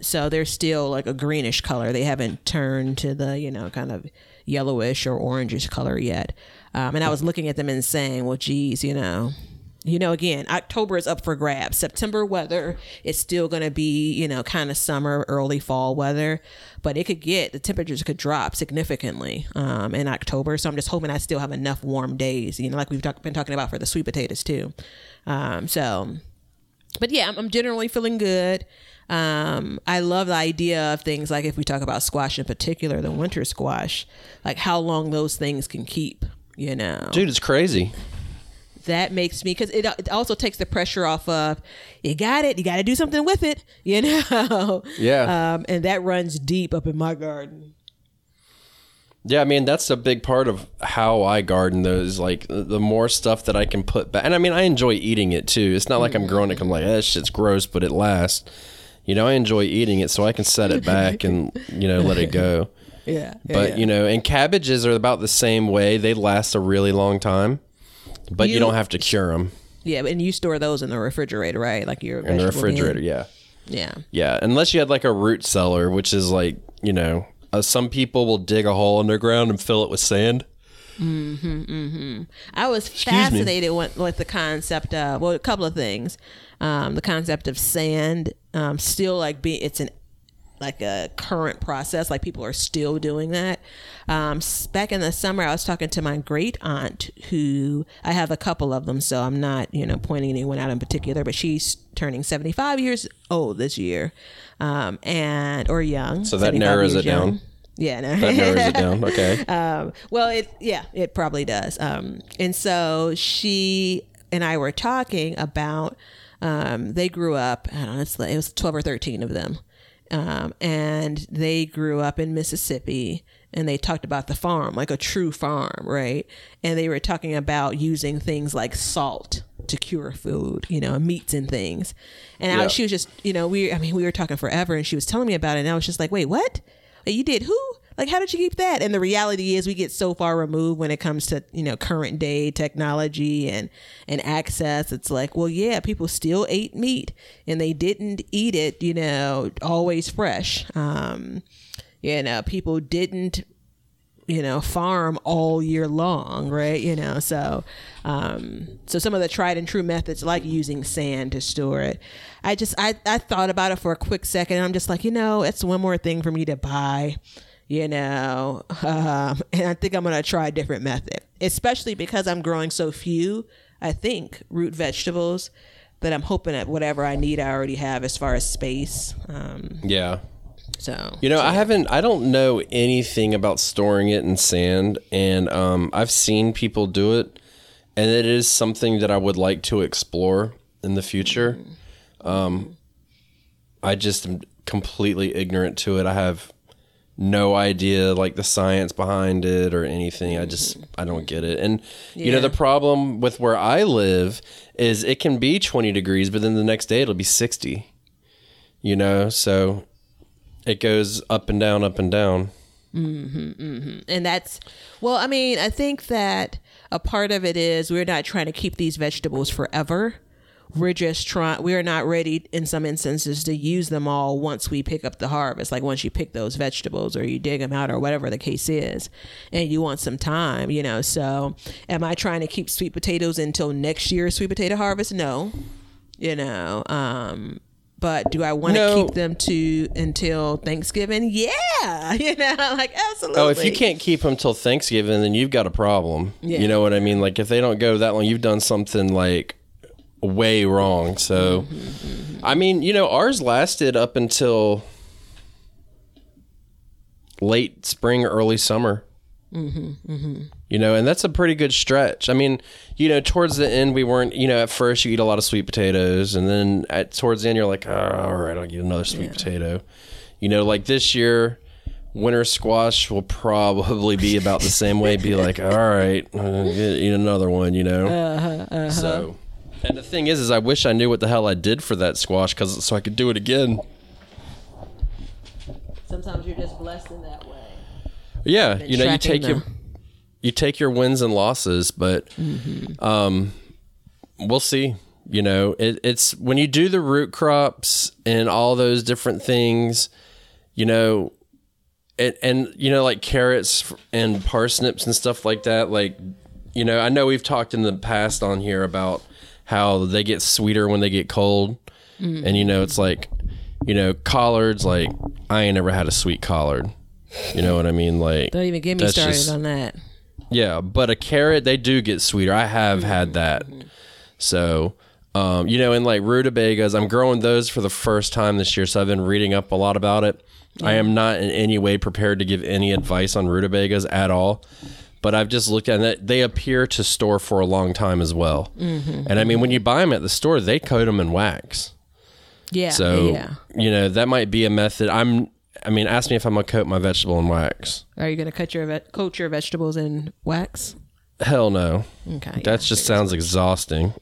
Speaker 3: So they're still like a greenish color. They haven't turned to the, you know, kind of yellowish or orangish color yet. Um, and I was looking at them and saying, well, geez, you know, you know, again, October is up for grabs. September weather is still going to be, you know, kind of summer, early fall weather, but it could get the temperatures could drop significantly um, in October. So I'm just hoping I still have enough warm days, you know, like we've talk, been talking about for the sweet potatoes too. Um, so but yeah, I'm, I'm generally feeling good. Um, I love the idea of things like if we talk about squash in particular, the winter squash, like how long those things can keep. You know,
Speaker 1: Dude, it's crazy.
Speaker 3: that makes me because it, it also takes the pressure off of you got it, you got to do something with it. [laughs] You know,
Speaker 1: Yeah.
Speaker 3: um, and that runs deep up in my garden.
Speaker 1: Yeah, I mean that's a big part of how I garden. Those like the more stuff that I can put back, and I mean I enjoy eating it too. It's not like I'm growing it. I'm like, eh, that shit's gross, but it lasts. You know, I enjoy eating it, so I can set it back and you know let it go. [laughs]
Speaker 3: Yeah.
Speaker 1: But you know, and cabbages are about the same way. They last a really long time, but you,
Speaker 3: You-
Speaker 1: don't have to cure them
Speaker 3: yeah, and you store those in the refrigerator, right? Like your
Speaker 1: in the
Speaker 3: bin.
Speaker 1: refrigerator. Yeah.
Speaker 3: Yeah.
Speaker 1: Yeah, unless you had like a root cellar, which is like you know, uh, some people will dig a hole underground and fill it with sand.
Speaker 3: I was
Speaker 1: me.
Speaker 3: fascinated with, with the concept of well, a couple of things. Um, the concept of sand um, still like be it's an like a current process. Like people are still doing that. Um, back in the summer, I was talking to my great aunt, who I have a couple of them, so I'm not you know pointing anyone out in particular, but she's turning 75 years old this year, um, and or young.
Speaker 1: So that narrows it down.
Speaker 3: young. Yeah, no.
Speaker 1: That narrows it down. [laughs] Okay.
Speaker 3: Um, well, it yeah, it probably does. Um, and so she and I were talking about um, they grew up. I don't know. It's like, it was twelve or thirteen of them, um, and they grew up in Mississippi. And they talked about the farm, like a true farm, right? And they were talking about using things like salt to cure food, you know, meats and things. And I, she was just, you know, we, I mean, we were talking forever, and she was telling me about it, and I was just like, wait, what? You did who? Like, how did you keep that? And the reality is, we get so far removed when it comes to you know current day technology and and access. It's like, well, yeah, people still ate meat, and they didn't eat it, you know, always fresh. Um, you know, people didn't you know farm all year long right you know so um so some of the tried and true methods like using sand to store it i just i i thought about it for a quick second i'm just like you know it's one more thing for me to buy you know um [laughs] and i think i'm gonna try a different method especially because i'm growing so few i think root vegetables that i'm hoping that whatever i need i already have as far as space um
Speaker 1: yeah.
Speaker 3: so
Speaker 1: You know, I haven't. I don't know anything about storing it in sand, and um, I've seen people do it, and it is something that I would like to explore in the future. Um, I just am completely ignorant to it. I have no idea like the science behind it or anything. I just mm-hmm. I don't get it. And you know the problem with where I live is it can be 20 degrees, but then the next day it'll be 60. You know, so it goes up and down, up and down. Mm-hmm, mm-hmm.
Speaker 3: and that's well i mean i think that a part of it is we're not trying to keep these vegetables forever we're just trying we're not ready in some instances to use them all once we pick up the harvest like once you pick those vegetables or you dig them out or whatever the case is and you want some time you know so am i trying to keep sweet potatoes until next year's sweet potato harvest no you know um but do I want to
Speaker 1: No.
Speaker 3: keep them to until Thanksgiving? Yeah, [laughs] you know, like absolutely.
Speaker 1: Oh, if you can't keep them till Thanksgiving, then you've got a problem.
Speaker 3: Yeah.
Speaker 1: You know what I mean? Like if they don't go that long, you've done something like way wrong. So,
Speaker 3: Mm-hmm,
Speaker 1: I mean, you know, ours lasted up until late spring, early summer.
Speaker 3: Mm-hmm,
Speaker 1: You know, and that's a pretty good stretch. I mean, you know, towards the end, we weren't. You know, at first you eat a lot of sweet potatoes, and then at towards the end, you're like, oh, all right, I'll get another sweet potato. You know, like this year, winter squash will probably be about the same way. Be like, all right, uh, eat another one. You know.
Speaker 3: Uh-huh,
Speaker 1: So, and the thing is, is I wish I knew what the hell I did for that squash, because so I could do it again.
Speaker 3: Sometimes you're just blessed in that way.
Speaker 1: Yeah, you know, you take your you take your wins and losses, but
Speaker 3: Mm-hmm.
Speaker 1: um, we'll see. You know, it, it's when you do the root crops and all those different things. You know, it, and you know, like carrots and parsnips and stuff like that. Like, you know, I know we've talked in the past on here about how they get sweeter when they get cold,
Speaker 3: Mm-hmm.
Speaker 1: and you know, it's like, you know, collards. Like, I ain't never had a sweet collard. You know what I mean? Like,
Speaker 3: Don't even get me started
Speaker 1: just-
Speaker 3: on that.
Speaker 1: yeah, but a carrot they do get sweeter. I have had that. So, um, you know, in like rutabagas, I'm growing those for the first time this year. So I've been reading up a lot about it. I am not in any way prepared to give any advice on rutabagas at all. But I've just looked at it. They appear to store for a long time as well. Mm-hmm. And I mean, when you buy them at the store, they coat them in wax.
Speaker 3: Yeah.
Speaker 1: So
Speaker 3: yeah.
Speaker 1: you know that might be a method. I'm I mean, ask me if I'm gonna coat my vegetable in wax.
Speaker 3: Are you gonna cut your ve- coat your vegetables in wax?
Speaker 1: Hell no.
Speaker 3: Okay.
Speaker 1: That just sounds exhausting.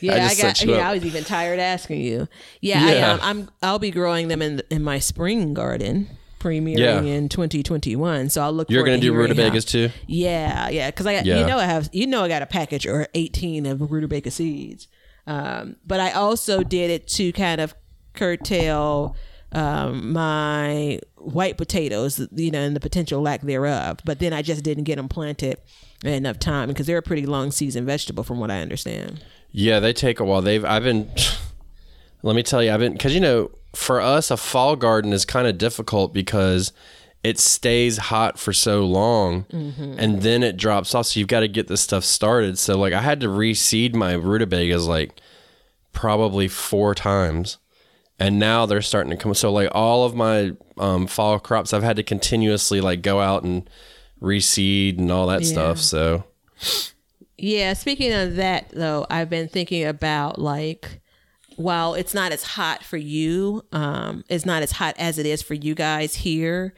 Speaker 3: Yeah, [laughs] I,
Speaker 1: just
Speaker 3: got. Yeah,
Speaker 1: up.
Speaker 3: I was even tired asking you. Yeah, I
Speaker 1: Yeah.
Speaker 3: am. I'm. I'll be growing them in in my spring garden, premiering
Speaker 1: Yeah.
Speaker 3: in 2021. So I'll look.
Speaker 1: You're gonna
Speaker 3: to
Speaker 1: do rutabagas too.
Speaker 3: Yeah, yeah. Because I, got
Speaker 1: Yeah.
Speaker 3: you know, I have, you know, I got a package or 18 of rutabaga seeds. Um, but I also did it to kind of curtail um, my white potatoes, you know, and the potential lack thereof. But then I just didn't get them planted enough time because they're a pretty long season vegetable, from what I understand.
Speaker 1: Yeah, they take a while. They've I've been [sighs] let me tell you, I've been cuz you know, for us a fall garden is kind of difficult because it stays hot for so long and then it drops off so you've got to get this stuff started. So like I had to reseed my rutabagas like probably 4 times. And now they're starting to come so like all of my um, fall crops I've had to continuously like go out and reseed and all that
Speaker 3: Yeah.
Speaker 1: stuff. So
Speaker 3: Yeah, speaking of that though, I've been thinking about like while it's not as hot for you, um, it's not as hot as it is for you guys here.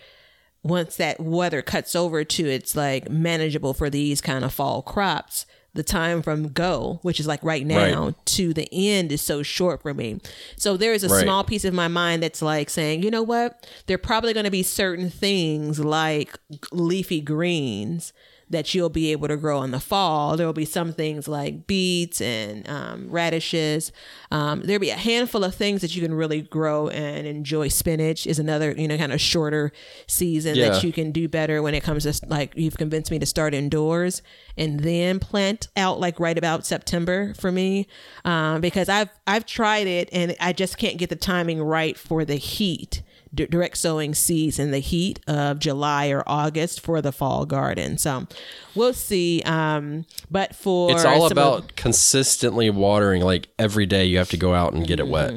Speaker 3: Once that weather cuts over to it's like manageable for these kind of fall crops, the time from go, which is like right now,
Speaker 1: Right.
Speaker 3: to the end is so short for me. So there is a
Speaker 1: Right.
Speaker 3: small piece of my mind that's like saying, you know what? There are probably going to be certain things like leafy greens that you'll be able to grow in the fall. There will be some things like beets and um, radishes. Um, there'll be a handful of things that you can really grow and enjoy. Spinach is another, you know, kind of shorter season
Speaker 1: Yeah.
Speaker 3: that you can do better when it comes to like you've convinced me to start indoors and then plant out like right about September for me um, because I've I've tried it and I just can't get the timing right for the heat d- direct sowing seeds in the heat of July or August for the fall garden. So we'll see. Um, but for
Speaker 1: It's all
Speaker 3: some of-
Speaker 1: about consistently watering. Like every day, you have to go out and get it wet,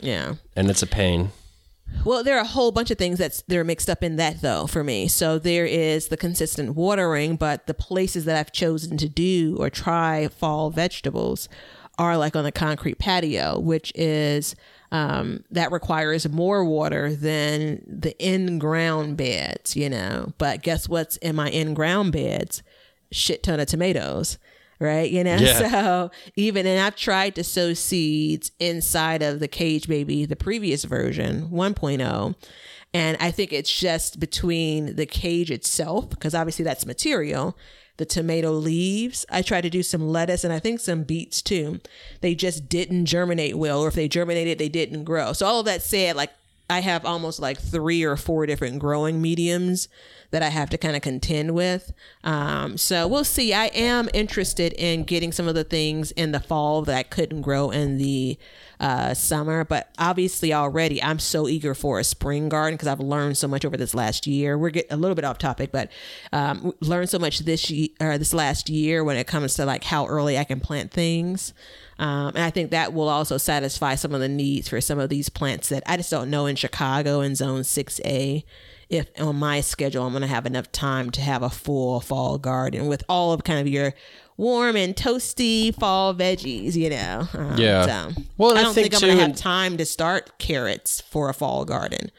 Speaker 3: yeah.
Speaker 1: and it's a pain.
Speaker 3: Well, there are a whole bunch of things that's they're mixed up in that though for me. So there is the consistent watering, but the places that I've chosen to do or try fall vegetables are like on the concrete patio, which is um, that requires more water than the in-ground beds, you know. But guess what's in my in-ground beds? Shit ton of tomatoes right? You know, [laughs]
Speaker 1: Yeah.
Speaker 3: so even and I've tried to sow seeds inside of the cage baby, the previous version 1.0. And I think it's just between the cage itself, because obviously that's material, the tomato leaves. I tried to do some lettuce and I think some beets too. They just didn't germinate well, or if they germinated, they didn't grow. So all of that said, like I have almost like three or four different growing mediums that I have to kind of contend with. Um, so we'll see. I am interested in getting some of the things in the fall that I couldn't grow in the uh, summer, but obviously already I'm so eager for a spring garden because I've learned so much over this last year. We're getting a little bit off topic, but um, learned so much this year or this last year when it comes to like how early I can plant things. Um, and I think that will also satisfy some of the needs for some of these plants that I just don't know in Chicago in zone 6A. If on my schedule, I'm going to have enough time to have a full fall garden with all of kind of your warm and toasty fall veggies, you know? Um,
Speaker 1: Yeah.
Speaker 3: So
Speaker 1: Well,
Speaker 3: I
Speaker 1: I
Speaker 3: don't
Speaker 1: think
Speaker 3: think, I'm going to have time to start carrots for a fall garden,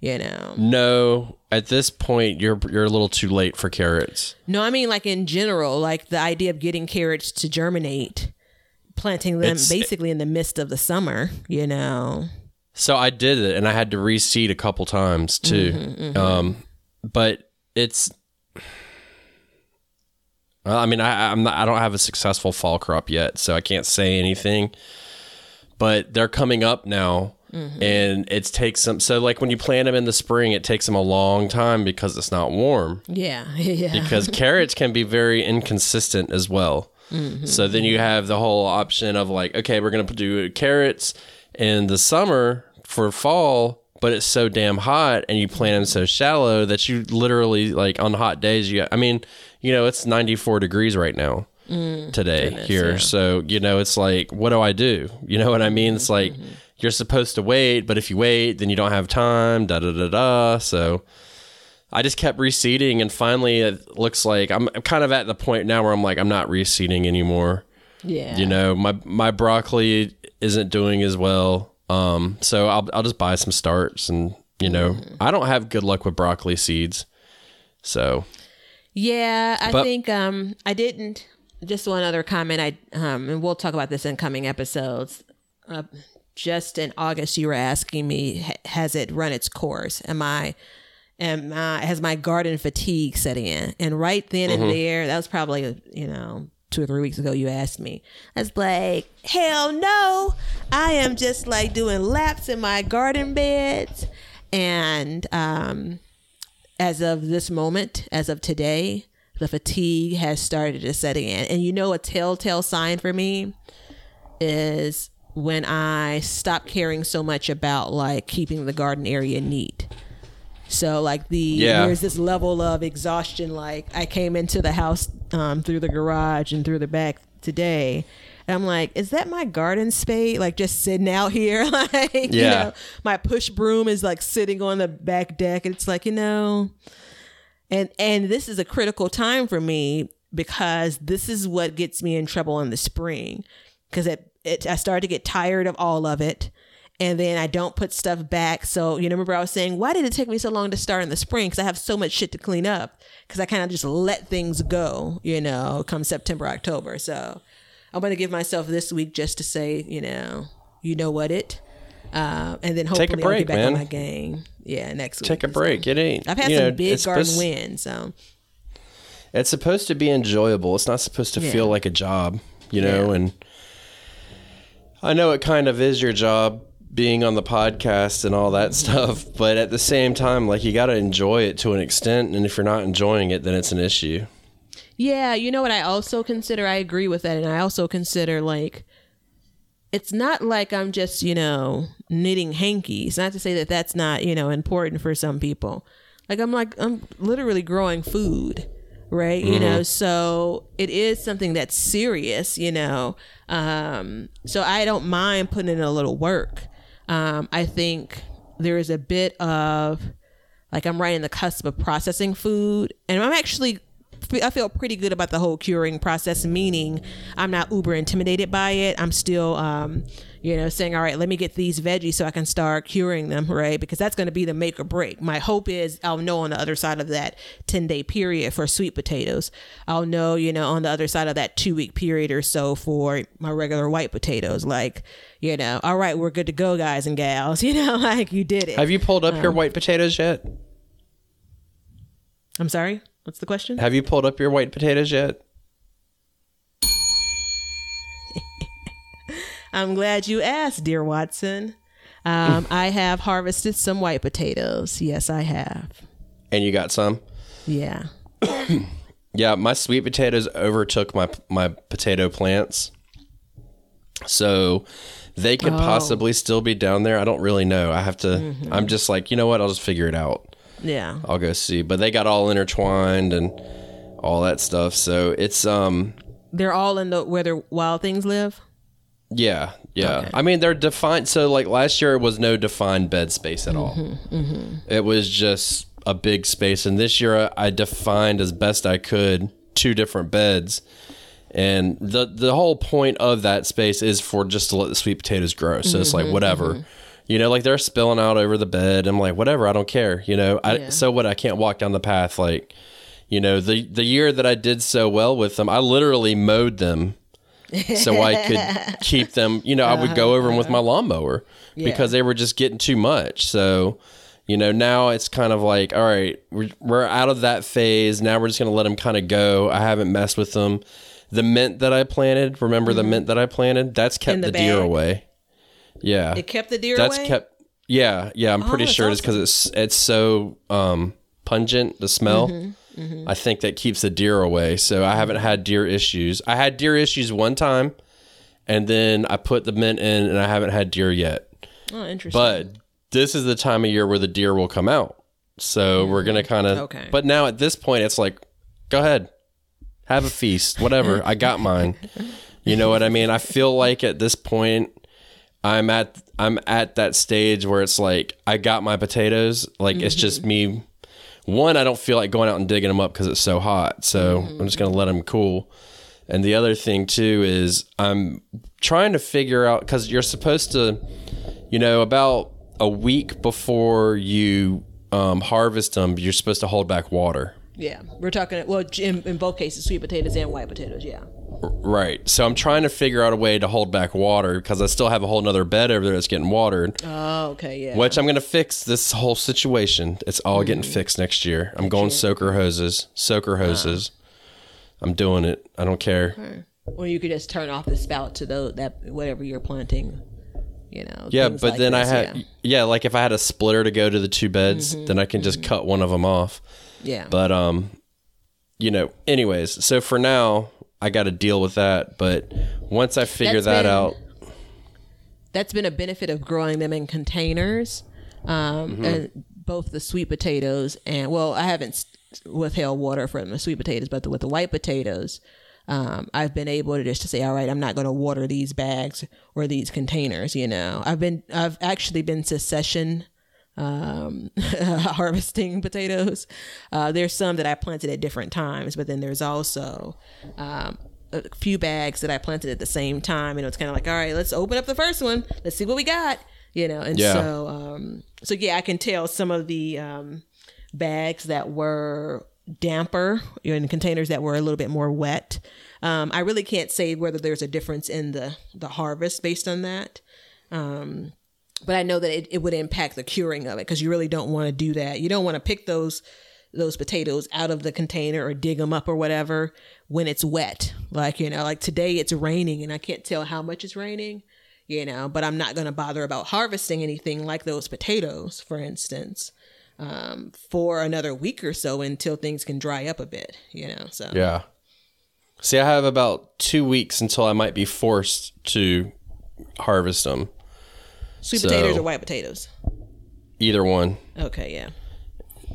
Speaker 3: you know?
Speaker 1: No, at this point, you're you're a little too late for carrots.
Speaker 3: No, I mean like in general, like the idea of getting carrots to germinate, planting them
Speaker 1: It's-
Speaker 3: basically in the midst of the summer, you know.
Speaker 1: So I did it, and I had to reseed a couple times too.
Speaker 3: Mm-hmm,
Speaker 1: Um, but it's. Well, I mean, I I'm not, I don't have a successful fall crop yet, so I can't say anything. But they're coming up now,
Speaker 3: Mm-hmm.
Speaker 1: and it takes some. So like when you plant them in the spring, it takes them a long time because it's not warm.
Speaker 3: Yeah, [laughs] yeah.
Speaker 1: because carrots can be very inconsistent as well. So then you have the whole option of like, okay, we're gonna do carrots in the summer for fall, but it's so damn hot, and you plant them so shallow that you literally like on hot days. You, I mean, you know, it's ninety four degrees right now mm, today here,
Speaker 3: yeah.
Speaker 1: so you know, it's like, what do I do? You know what I mean? It's like mm-hmm. you're supposed to wait, but if you wait, then you don't have time. Da da da da. So. I just kept reseeding, and finally, it looks like I'm I'm kind of at the point now where I'm like I'm not reseeding anymore.
Speaker 3: yeah.
Speaker 1: You know, my my broccoli isn't doing as well, um, so I'll I'll just buy some starts and You know, I don't have good luck with broccoli seeds. So,
Speaker 3: Yeah, I
Speaker 1: But-
Speaker 3: think um I didn't. Just one other comment. I um and we'll talk about this in coming episodes. Uh, just in August, you were asking me, has it run its course? Am I, am I, has my garden fatigue set in? And right then and there, that was probably you know two or three weeks ago. You asked me. I was like, hell no, I am just like doing laps in my garden beds, and um as of this moment, as of today, the fatigue has started to set in. And you know, a telltale sign for me is when I stop caring so much about like keeping the garden area neat. So like the
Speaker 1: Yeah.
Speaker 3: there's this level of exhaustion. Like I came into the house um, through the garage and through the back today. And I'm like, is that my garden spade? Like just sitting out here, [laughs] like you know, my push broom is like sitting on the back deck. And it's like you know, and and this is a critical time for me because this is what gets me in trouble in the spring because it, it I start to get tired of all of it and then I don't put stuff back. So, you know, remember I was saying, why did it take me so long to start in the spring? Because I have so much shit to clean up. Because I kind of just let things go, you know, come September, October. So I'm going to give myself this week just to say, you know, you know what it. Uh, and then hopefully
Speaker 1: Take a
Speaker 3: I'll
Speaker 1: break,
Speaker 3: get back
Speaker 1: man.
Speaker 3: on my game. Yeah, next week.
Speaker 1: take a
Speaker 3: So
Speaker 1: break. It ain't.
Speaker 3: I've had some
Speaker 1: know,
Speaker 3: big garden
Speaker 1: supposed-
Speaker 3: wins. So
Speaker 1: It's supposed to be enjoyable. It's not supposed to
Speaker 3: Yeah.
Speaker 1: feel like a job, you know,
Speaker 3: Yeah.
Speaker 1: and I know it kind of is your job being on the podcast and all that
Speaker 3: Mm-hmm. [laughs]
Speaker 1: stuff, but at the same time like you got to enjoy it to an extent and if you're not enjoying it then it's an issue.
Speaker 3: Yeah, you know what I also consider I agree with that and I also consider like it's not like I'm just, you know, knitting hankies. Not to say that that's not, you know, important for some people. Like I'm like I'm literally growing food, right? You know, so it is something that's serious, you know. Um so I don't mind putting in a little work. Um I think there is a bit of like I'm right in the cusp of processing food and i'm actually i feel pretty good about the whole curing process meaning i'm not uber intimidated by it. I'm still um you know saying all right let me get these veggies so i can start curing them right? Because that's going to be the make or break. My hope is i'll know on the other side of that 10 day period for sweet potatoes. I'll know you know on the other side of that two week period or so for my regular white potatoes. Like you know all right we're good to go guys and gals [laughs] you know like you did it.
Speaker 1: Have you pulled up your
Speaker 3: Um,
Speaker 1: white potatoes yet?
Speaker 3: i'm sorry? What's the question?
Speaker 1: Have you pulled up your white potatoes yet?
Speaker 3: I'm glad you asked, dear Watson. Um, [laughs] I have harvested some white potatoes. Yes, I have.
Speaker 1: And you got some?
Speaker 3: Yeah. [clears throat]
Speaker 1: Yeah, my sweet potatoes overtook my my potato plants. So they could
Speaker 3: Oh.
Speaker 1: possibly still be down there. I don't really know. I have to
Speaker 3: Mm-hmm.
Speaker 1: I'm just like, you know what? I'll just figure it out.
Speaker 3: Yeah.
Speaker 1: I'll go see. But they got all intertwined and all that stuff. So it's um
Speaker 3: They're all in the where the wild things live.
Speaker 1: Yeah, yeah.
Speaker 3: Okay.
Speaker 1: I mean, they're defined. So like last year, it was no defined bed space at all.
Speaker 3: Mm-hmm,
Speaker 1: It was just a big space, and this year I defined as best I could two different beds. And the the whole point of that space is for just to let the sweet potatoes grow. So it's
Speaker 3: Mm-hmm,
Speaker 1: like whatever. You know, like they're spilling out over the bed. I'm like, whatever, I don't care. You know, I
Speaker 3: Yeah.
Speaker 1: so what I can't walk down the path like you know, the the year that I did so well with them, I literally mowed them so I could keep them. You know, I would go over them with my lawnmower because they were just getting too much. So, you know, now it's kind of like, all right, we're, we're out of that phase. Now we're just going to let them kind of go. I haven't messed with them. The mint that I planted, remember the mint that I planted? That's kept
Speaker 3: Mm-hmm.
Speaker 1: The,
Speaker 3: the
Speaker 1: deer away. Yeah.
Speaker 3: It kept the deer
Speaker 1: that's
Speaker 3: away.
Speaker 1: kept. Yeah, yeah. I'm pretty
Speaker 3: that's
Speaker 1: sure it's because it's it's so um, pungent the smell.
Speaker 3: Mm-hmm, Mm-hmm.
Speaker 1: I think that keeps the deer away. So I haven't had deer issues. I had deer issues one time, and then I put the mint in, and I haven't had deer yet.
Speaker 3: oh, interesting.
Speaker 1: But this is the time of year where the deer will come out. So mm-hmm. we're gonna kind of.
Speaker 3: Okay.
Speaker 1: But now at this point, it's like, go ahead, have a feast, whatever. I got mine. You know what I mean? I feel like at this point, I'm at I'm at that stage where it's like I got my potatoes. Like it's just mm-hmm. me. One, I don't feel like going out and digging them up because it's so hot. So I'm just gonna let them cool. And the other thing too is I'm trying to figure out because you're supposed to, you know, about a week before you um, harvest them, you're supposed to hold back water.
Speaker 3: Yeah, we're talking. Well, in, in both cases, sweet potatoes and white potatoes. Yeah.
Speaker 1: Right. So I'm trying to figure out a way to hold back water because I still have a whole nother bed over there that's getting watered,
Speaker 3: Oh, okay. Yeah.
Speaker 1: which I'm going to fix this whole situation. It's all getting mm. fixed next year. I'm going soaker hoses, soaker uh-huh. hoses. I'm doing it. I don't care.
Speaker 3: Or you could just turn off the spout to the that whatever you're planting. You know.
Speaker 1: Yeah, but
Speaker 3: like
Speaker 1: then I
Speaker 3: this,
Speaker 1: had
Speaker 3: Yeah.
Speaker 1: yeah. like if I had a splitter to go to the two beds, mm-hmm, then I can just mm-hmm. cut one of them off.
Speaker 3: yeah.
Speaker 1: But um, you know, anyways, so for now I got to deal with that. But once I figure
Speaker 3: That's
Speaker 1: that
Speaker 3: been-
Speaker 1: out,
Speaker 3: that's been a benefit of growing them in containers. Um,
Speaker 1: Mm-hmm.
Speaker 3: and both the sweet potatoes and well, I haven't withheld water from the sweet potatoes, but the, with the white potatoes, um, I've been able to just to say, all right, I'm not going to water these bags or these containers. You know, I've been I've actually been succession um, [laughs] harvesting potatoes. Uh, there's some that I planted at different times, but then there's also um, a few bags that I planted at the same time, and it's kind of like, all right, let's open up the first one, let's see what we got, you know. And
Speaker 1: Yeah.
Speaker 3: so, um, so yeah, I can tell some of the um, bags that were damper you know, in containers that were a little bit more wet. Um, I really can't say whether there's a difference in the the harvest based on that but I know that it, it would impact the curing of it because you really don't want to do that. You don't want to pick those those potatoes out of the container or dig them up or whatever when it's wet. Like you know, like today it's raining and I can't tell how much it's raining. You know, but I'm not going to bother about harvesting anything like those potatoes, for instance, um, for another week or so until things can dry up a bit. You know, so
Speaker 1: yeah. See, I have about two weeks until I might be forced to harvest them.
Speaker 3: Sweet
Speaker 1: So-
Speaker 3: potatoes or white potatoes.
Speaker 1: Either one,
Speaker 3: Okay, yeah.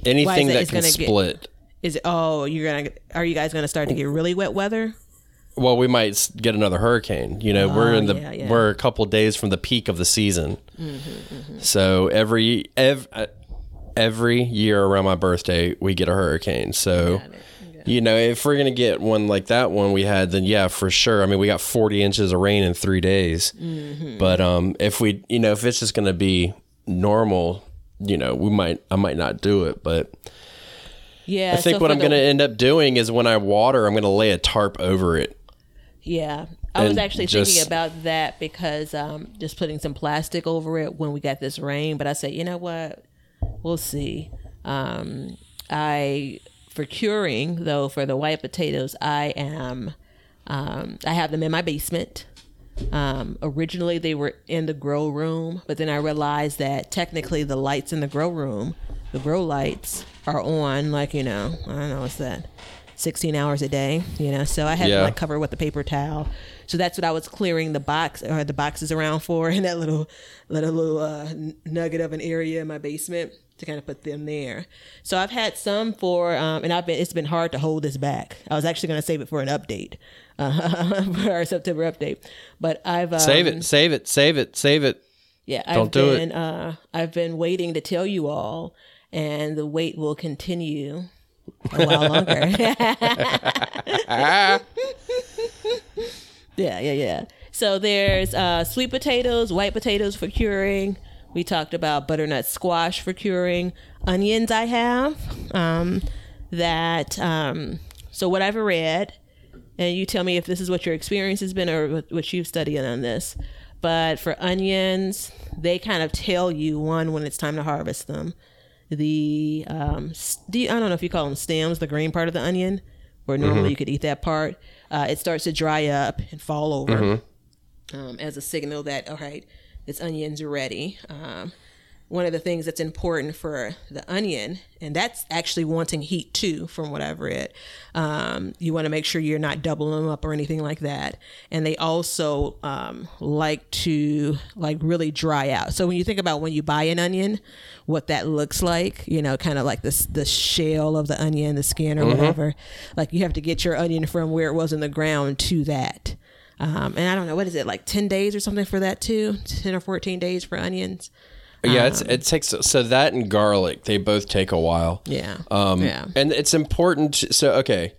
Speaker 1: anything
Speaker 3: that?
Speaker 1: that can
Speaker 3: gonna get-
Speaker 1: split.
Speaker 3: Is it? Oh, you're gonna. Are you guys gonna start to get really wet weather?
Speaker 1: Well, we might get another hurricane. You know, we're in the
Speaker 3: Oh, yeah, yeah.
Speaker 1: we're a couple days from the peak of the season.
Speaker 3: Mm-hmm,
Speaker 1: So every ev- uh, every year around my birthday, we get a hurricane. So you know, if we're gonna get one like that one we had, then yeah, for sure. I mean, we got forty inches of rain in three days.
Speaker 3: Mm-hmm.
Speaker 1: But um, if we, you know, if it's just gonna be normal, you know, we might I might not do it, but.
Speaker 3: Yeah.
Speaker 1: I think
Speaker 3: so
Speaker 1: what I'm
Speaker 3: the-
Speaker 1: going to end up doing is when I water, I'm going to lay a tarp over it.
Speaker 3: Yeah. I was actually
Speaker 1: just-
Speaker 3: thinking about that because um, just putting some plastic over it when we got this rain. But I said, you know what? We'll see. Um, I for curing though for the white potatoes, I am. Um, I have them in my basement. Um, originally, they were in the grow room, but then I realized that technically the lights in the grow room, the grow lights, are on like you know I don't know what's that, sixteen hours a day. You know, so I had
Speaker 1: Yeah.
Speaker 3: to like cover with a paper towel. So that's what I was clearing the box or the boxes around for [laughs] in that little little little uh, nugget of an area in my basement to kind of put them there. So I've had some for, um, and I've been it's been hard to hold this back. I was actually going to save it for an update, uh, [laughs] for our September update, but I've um,
Speaker 1: Save it, save it, save it, save it.
Speaker 3: Yeah,
Speaker 1: Don't
Speaker 3: I've
Speaker 1: do it.
Speaker 3: uh, I've been waiting to tell you all, and the wait will continue a while longer. [laughs] [laughs] yeah, yeah, yeah. So there's uh, sweet potatoes, white potatoes for curing. We talked about butternut squash for curing. Onions I have um, that. Um, so what I've read, and you tell me if this is what your experience has been or what- you've studied on this. But for onions, they kind of tell you one when it's time to harvest them. The um, s- do you- I don't know if you call them stems, the green part of the onion, where normally you could eat that part. Uh, it starts to dry up and fall over um, as a signal that all right, this onion's ready. Um, one of the things that's important for the onion, and that's actually wanting heat too, from what I've read. Um, you want to make sure you're not doubling them up or anything like that. And they also um, like to like really dry out. So when you think about when you buy an onion, what that looks like, you know, kind of like this the shell of the onion, the skin or whatever. Like you have to get your onion from where it was in the ground to that. Um, and I don't know what is it like ten days or something for that too, ten or fourteen days for onions.
Speaker 1: Yeah, it's,
Speaker 3: Um,
Speaker 1: it takes so that and garlic they both take a while.
Speaker 3: Yeah,
Speaker 1: Um,
Speaker 3: yeah,
Speaker 1: and it's important. So okay,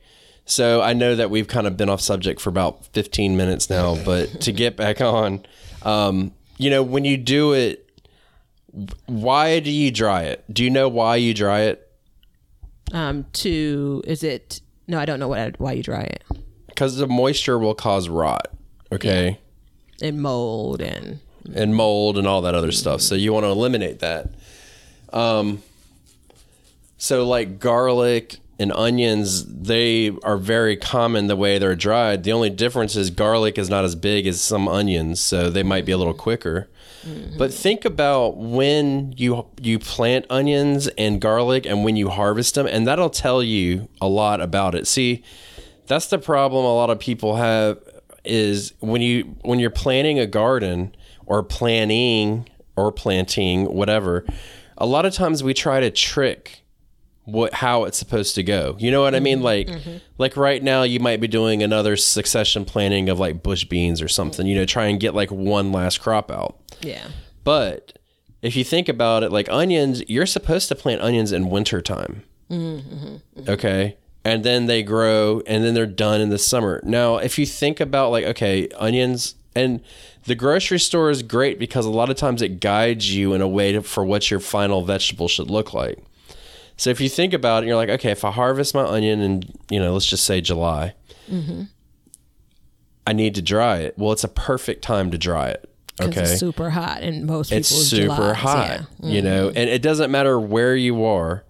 Speaker 1: so I know that we've kind of been off subject for about fifteen minutes now, but to get back on, um, you know, when you do it Why do you dry it? Do you know why you dry it?
Speaker 3: Um, to is it? No, I don't know what why you dry it.
Speaker 1: Because the moisture will cause rot. Okay.
Speaker 3: And mold and
Speaker 1: and mold and all that other stuff. So you want to eliminate that. Um, so like garlic and onions, they are very common the way they're dried. The only difference is garlic is not as big as some onions, so they might be a little quicker. But think about when you you plant onions and garlic and when you harvest them, and that'll tell you a lot about it. See, that's the problem a lot of people have is when you when you're planting a garden or planning or planting whatever a lot of times we try to trick what how it's supposed to go. You know what i mean? Mm-hmm. Like mm-hmm. like right now you might be doing another succession planting of like bush beans or something you know try and get like one last crop out.
Speaker 3: Yeah.
Speaker 1: but if you think about it, like onions, you're supposed to plant onions in wintertime. Mm-hmm. Okay. And then they grow and then they're done in the summer. Now, if you think about like, okay, onions and the grocery store is great because a lot of times it guides you in a way to, for what your final vegetable should look like. So if you think about it, you're like, okay, if I harvest my onion in, you know, let's just say July, I need to dry it. Well, it's a perfect time to dry it. Okay
Speaker 3: It's super hot in most
Speaker 1: it's super
Speaker 3: Julys,
Speaker 1: hot
Speaker 3: Yeah. Mm-hmm.
Speaker 1: you know and it doesn't matter where you are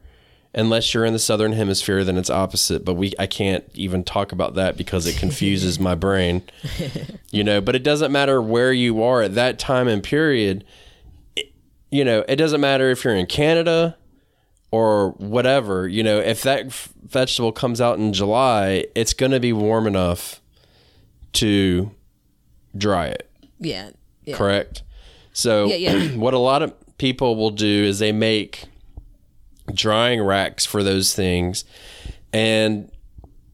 Speaker 1: unless you're in the southern hemisphere then it's opposite but we i can't even talk about that because it confuses my brain [laughs] you know but it doesn't matter where you are at that time and period it- you know it doesn't matter if you're in canada or whatever you know if that f- vegetable comes out in july it's going to be warm enough to dry it
Speaker 3: Yeah. Yeah.
Speaker 1: correct? So,
Speaker 3: Yeah, yeah. [clears throat]
Speaker 1: what a lot of people will do is they make drying racks for those things, and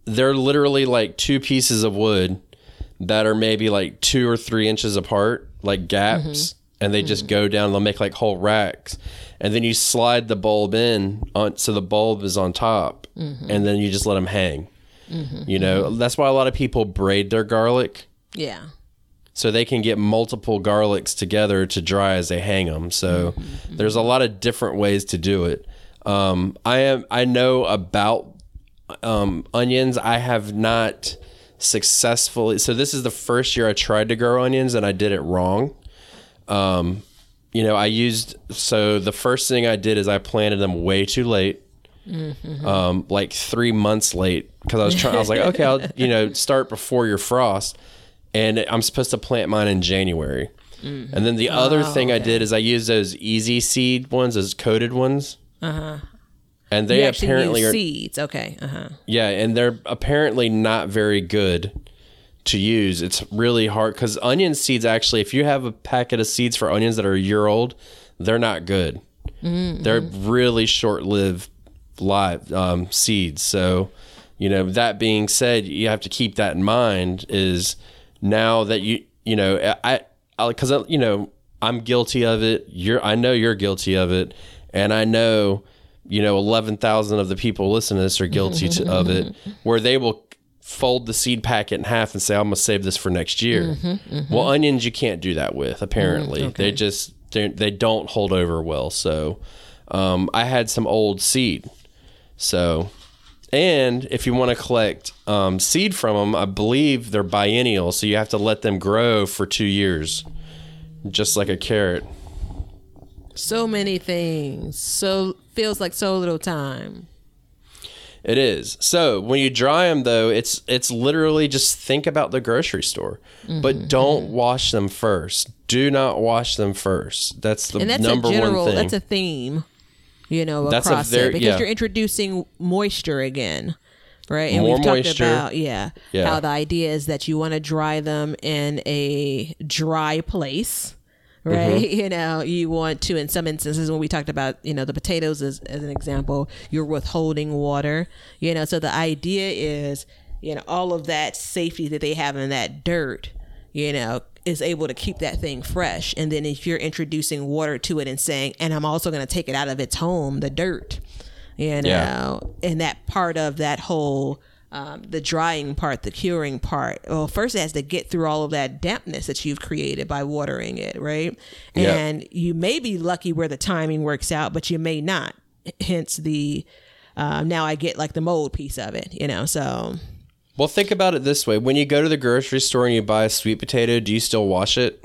Speaker 1: they're literally like two pieces of wood that are maybe like two or three inches apart, like gaps,
Speaker 3: Mm-hmm.
Speaker 1: and they just mm-hmm. go down. They'll make like whole racks, and then you slide the bulb in on so the bulb is on top,
Speaker 3: Mm-hmm.
Speaker 1: and then you just let them hang. Mm-hmm. You know, mm-hmm. that's why a lot of people braid their garlic
Speaker 3: Yeah.
Speaker 1: so they can get multiple garlics together to dry as they hang them. So there's a lot of different ways to do it. Um, I am I know about um, onions. I have not successfully. So this is the first year I tried to grow onions and I did it wrong. Um, you know, I used so the first thing I did is I planted them way too late. Um, like three months late because I was trying. I was like, okay, I'll [laughs] you know start before your frost, and I'm supposed to plant mine in January. And then the other thing I did is I used those easy seed ones, those coated ones. Uh-huh. And they apparently are
Speaker 3: seeds. Okay. Uh huh.
Speaker 1: yeah, and they're apparently not very good to use. It's really hard because onion seeds actually, if you have a packet of seeds for onions that are a year old, they're not good. They're really short lived live um, seeds. So, you know, that being said, you have to keep that in mind. Is now that you you know I because you know I'm guilty of it. You're I know you're guilty of it, and I know you know 11,000 of the people listening to this are guilty to, of it, where they will fold the seed packet in half and say I'm gonna save this for next year. Well, onions you can't do that with. Apparently, they just they they don't hold over well. So um, I had some old seed. So, and if you want to collect um, seed from them, I believe they're biennial, so you have to let them grow for two years, just like a carrot.
Speaker 3: So many things. So feels like so little time.
Speaker 1: It is. So when you dry them, though, it's it's literally just think about the grocery store,
Speaker 3: Mm-hmm,
Speaker 1: but don't wash them first. Do not wash them first. That's the
Speaker 3: that's
Speaker 1: number
Speaker 3: general.
Speaker 1: one thing.
Speaker 3: That's a theme. You know,
Speaker 1: That's
Speaker 3: across
Speaker 1: very-
Speaker 3: it because
Speaker 1: yeah.
Speaker 3: you're introducing moisture again. Right, and
Speaker 1: More
Speaker 3: we've talked
Speaker 1: moisture.
Speaker 3: about yeah,
Speaker 1: Yeah.
Speaker 3: how the idea is that you want to dry them in a dry place, right?
Speaker 1: Mm-hmm. [laughs]
Speaker 3: You know, you want to in some instances when we talked about you know the potatoes as, as an example, you're withholding water. You know, so the idea is you know all of that safety that they have in that dirt, you know, is able to keep that thing fresh. And then if you're introducing water to it and saying, and I'm also going to take it out of its home, the dirt, you know,
Speaker 1: Yeah.
Speaker 3: and that part of that whole um, the drying part, the curing part. Well, first it has to get through all of that dampness that you've created by watering it, right?
Speaker 1: Yeah.
Speaker 3: And you may be lucky where the timing works out, but you may not. Hence the uh, now I get like the mold piece of it, you know. So
Speaker 1: Well, think about it this way: when you go to the grocery store and you buy a sweet potato, do you still wash it?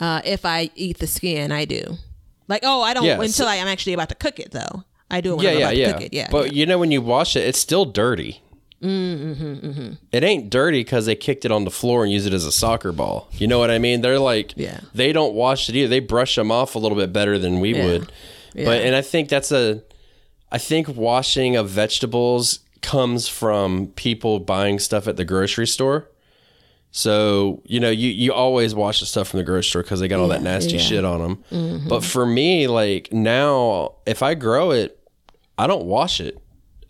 Speaker 3: uh, if I eat the skin, I do. Like, oh, I don't
Speaker 1: Yeah,
Speaker 3: until I am actually about to cook it, though. I do it when
Speaker 1: yeah,
Speaker 3: I'm
Speaker 1: yeah,
Speaker 3: about to
Speaker 1: yeah.
Speaker 3: cook it. Yeah,
Speaker 1: But
Speaker 3: yeah.
Speaker 1: you know, when you wash it, it's still dirty. Mm-hmm, It ain't dirty because they kicked it on the floor and used it as a soccer ball. You know what I mean? They're like,
Speaker 3: Yeah.
Speaker 1: they don't wash it either. They brush them off a little bit better than we
Speaker 3: Yeah.
Speaker 1: would. But and I think that's a, I think washing of vegetables comes from people buying stuff at the grocery store. So you know, you you always wash the stuff from the grocery store because they got all that nasty
Speaker 3: yeah. Mm-hmm.
Speaker 1: shit on them. But for me, like now, if I grow it, I don't wash it,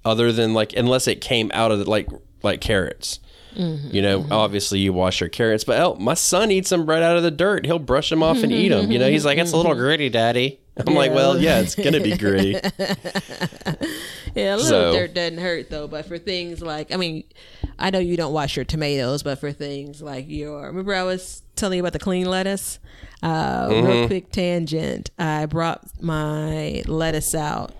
Speaker 1: other than like unless it came out of the, like like carrots.
Speaker 3: Mm-hmm.
Speaker 1: You know, obviously you wash your carrots, but hell, my son eats them right out of the dirt. He'll brush them off and eat them. You know, he's like, it's a little gritty, daddy. [laughs] I'm like, well, yeah, it's gonna be gritty. [laughs]
Speaker 3: Yeah, a little
Speaker 1: So-
Speaker 3: dirt doesn't hurt though. But for things like, I mean, I know you don't wash your tomatoes, but for things like your, remember I was telling you about the clean lettuce. Uh,
Speaker 1: Mm-hmm.
Speaker 3: Real quick tangent. I brought my lettuce out,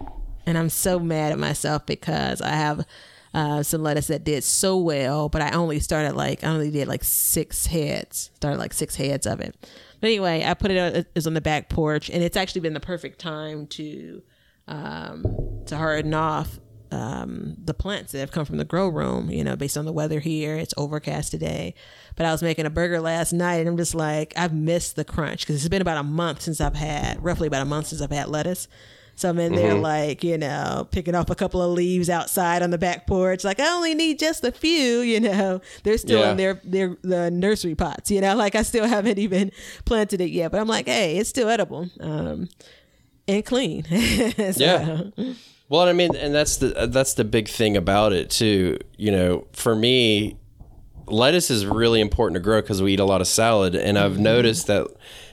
Speaker 3: and I'm so mad at myself because I have. Uh, some lettuce that did so well, but I only started like I only did like six heads. Started like six heads of it. But anyway, I put it on, it was on the back porch, and it's actually been the perfect time to um, to harden off um, the plants that have come from the grow room. You know, based on the weather here, it's overcast today. But I was making a burger last night, and I'm just like, I've missed the crunch because it's been about a month since I've had, roughly about a month since I've had lettuce. So I'm in there, like, you know, picking off a couple of leaves outside on the back porch. Like, I only need just a few, [laughs] you know. They're still
Speaker 1: Yeah.
Speaker 3: in their, their the nursery pots, you know. [laughs] Like, I still haven't even planted it yet. But I'm like, hey, it's still edible. Um, and clean. [laughs] So-
Speaker 1: Yeah. Well, I mean, and that's the that's the big thing about it too. You know, for me, lettuce is really important to grow because we eat a lot of salad, and I've mm-hmm. noticed that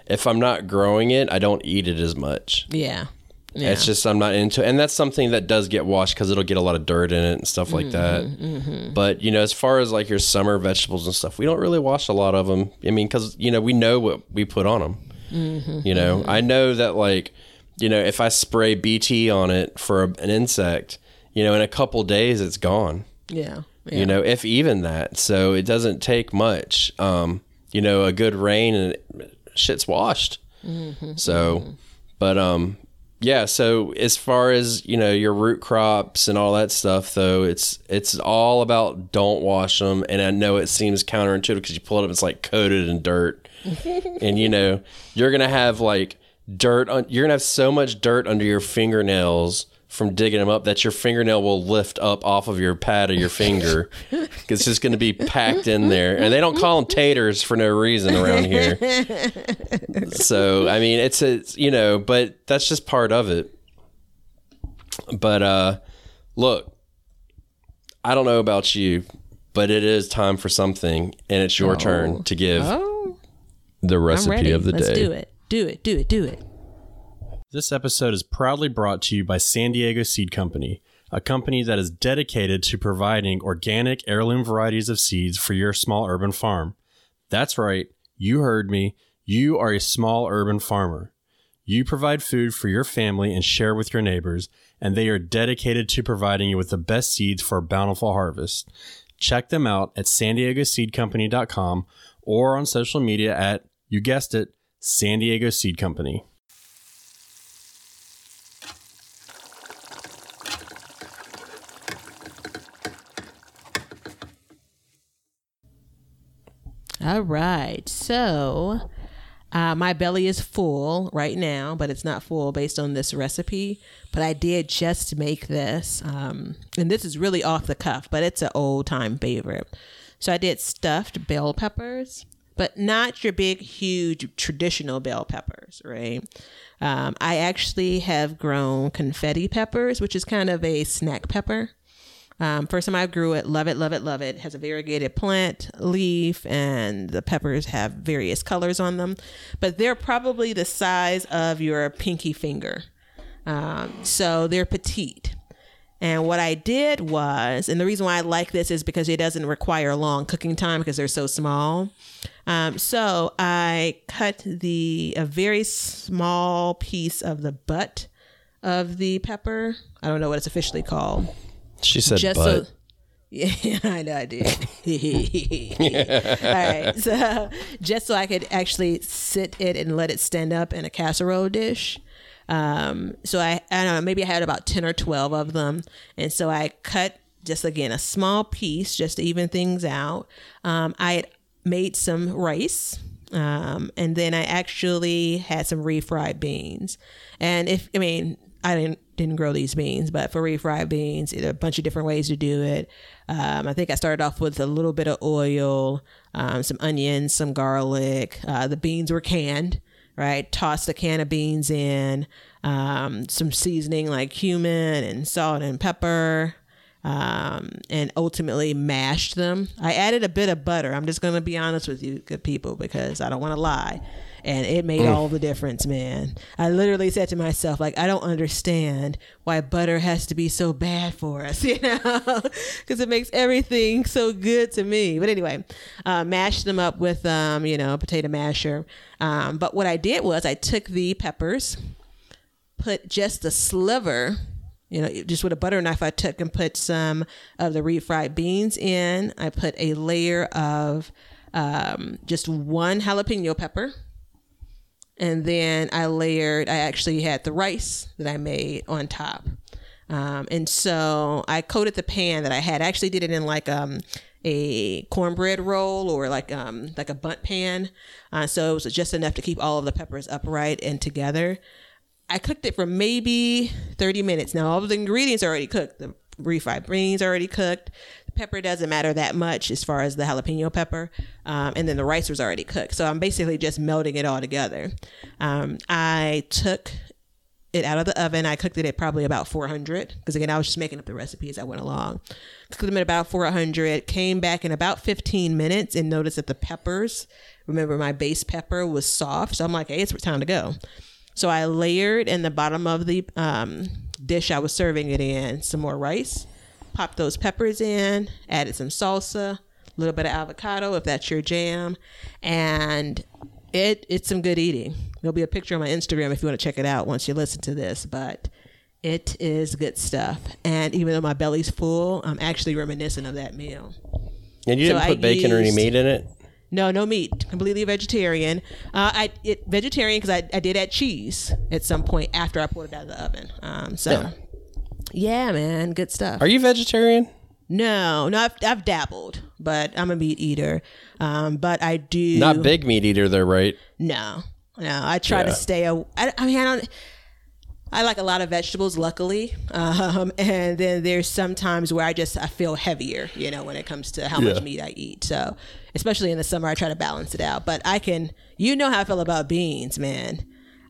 Speaker 1: if I'm not growing it, I don't eat it as much.
Speaker 3: Yeah. Yeah.
Speaker 1: It's just I'm not into, and that's something that does get washed because it'll get a lot of dirt in it and stuff like that. Mm-hmm, mm-hmm. But you know, as far as like your summer vegetables and stuff, we don't really wash a lot of them. I mean, because you know we know what we put on them. You know, I know that like you know if I spray BT on it for a, an insect, you know, in a couple days it's gone.
Speaker 3: yeah. Yeah.
Speaker 1: You know, if even that. So it doesn't take much. Um, you know, a good rain and it, shit's washed. So, but um, yeah. So as far as you know, your root crops and all that stuff, though, it's it's all about don't wash them. And I know it seems counterintuitive because you pull it up, it's like coated in dirt, [laughs] and you know you're gonna have like dirt on. You're gonna have so much dirt under your fingernails. From digging them up, that your fingernail will lift up off of your pad of your finger. [laughs] it's just going to be packed in there, and they don't call them taters for no reason around here [laughs] so I mean, it's a you know, but that's just part of it. But uh, look, I don't know about you, but it is time for something, and it's your turn to give
Speaker 3: Oh,
Speaker 1: the recipe of the
Speaker 3: Let's
Speaker 1: day.
Speaker 3: do it. Do it. Do it. Do it.
Speaker 4: This episode is proudly brought to you by San Diego Seed Company, a company that is dedicated to providing organic heirloom varieties of seeds for your small urban farm. That's right, you heard me. You are a small urban farmer. You provide food for your family and share with your neighbors, and they are dedicated to providing you with the best seeds for a bountiful harvest. Check them out at san diego seed company.com or on social media at, you guessed it, San Diego Seed Company.
Speaker 3: All right. So, uh, my belly is full right now, but it's not full based on this recipe. But I did just make this. Um, and this is really off the cuff, but it's an old time favorite. So, I did stuffed bell peppers, but not your big, huge traditional bell peppers, right? Um, I actually have grown confetti peppers, which is kind of a snack pepper. Um, first time I grew it, love it, love it, love it. Has a variegated plant leaf, and the peppers have various colors on them, but they're probably the size of your pinky finger. Um, so they're petite. And what I did was, and the reason why I like this is because it doesn't require long cooking time because they're so small. Um, so I cut the a very small piece of the butt of the pepper. I don't know what it's officially called.
Speaker 1: She said
Speaker 3: Just
Speaker 1: butt.
Speaker 3: so. Yeah, [laughs] I know I did. [laughs] All right, so [laughs] just so I could actually sit it and let it stand up in a casserole dish. Um, so I, I don't know, maybe I had about ten or twelve of them, and so I cut just again a small piece just to even things out. Um, I had made some rice. Um, and then I actually had some refried beans. And if I mean, I didn't didn't grow these beans, but for refried beans, there are a bunch of different ways to do it. Um, I think I started off with a little bit of oil, um, some onions, some garlic. Uh, the beans were canned, right? Tossed a can of beans in, um, some seasoning like cumin and salt and pepper, um, and ultimately mashed them. I added a bit of butter. I'm just going to be honest with you, good people, because I don't want to lie. And it made all the difference, man. I literally said to myself, like, I don't understand why butter has to be so bad for us, [laughs] you know, because it makes everything so good to me. But anyway, uh, mashed them up with, um, you know, a potato masher. Um, but what I did was I took the peppers, put just a sliver you know, just with a butter knife, I took and put some of the refried beans in. I put a layer of um, just one jalapeno pepper. And then I layered, I actually had the rice that I made on top. Um, and so I coated the pan that I had. I actually did it in like um, a cornbread roll or like um, like a Bundt pan. Uh, so it was just enough to keep all of the peppers upright and together. I cooked it for maybe 30 minutes. Now, all of the ingredients are already cooked. The refried beans are already cooked. Pepper doesn't matter that much as far as the jalapeno pepper. Um, and then the rice was already cooked. So I'm basically just melting it all together. Um, I took it out of the oven. I cooked it at probably about 400 because again, I was just making up the recipe as I went along. Cooked them at about 400. Came back in about 15 minutes and noticed that the peppers, remember my base pepper was soft. So I'm like, hey, it's time to go. So I layered in the bottom of the um, dish I was serving it in some more rice, popped those peppers in, added some salsa, a little bit of avocado if that's your jam, and it it's some good eating. There'll be a picture on my Instagram if you want to check it out once you listen to this, but it is good stuff. And even though my belly's full, I'm actually reminiscent of that meal.
Speaker 1: And you
Speaker 3: So
Speaker 1: didn't
Speaker 3: I
Speaker 1: put bacon or any meat in it?
Speaker 3: No, no meat. Completely vegetarian. Uh, I it vegetarian because I, I did add cheese at some point after I pulled it out of the oven. Um, so
Speaker 1: Yeah.
Speaker 3: Yeah, man, good stuff.
Speaker 1: Are you vegetarian?
Speaker 3: no, no, I've, I've dabbled, but I'm a meat eater. Um, but I do
Speaker 1: Not big meat eater, though, right?
Speaker 3: No, no. I try to
Speaker 1: Yeah.
Speaker 3: stay. A, I, I mean, I don't. I like a lot of vegetables, luckily, um, [laughs] and then there's some times where I just I feel heavier, you know, when it comes to how
Speaker 1: Yeah.
Speaker 3: much meat I eat. So, especially in the summer, I try to balance it out. But I can, you know, how I feel about beans, man.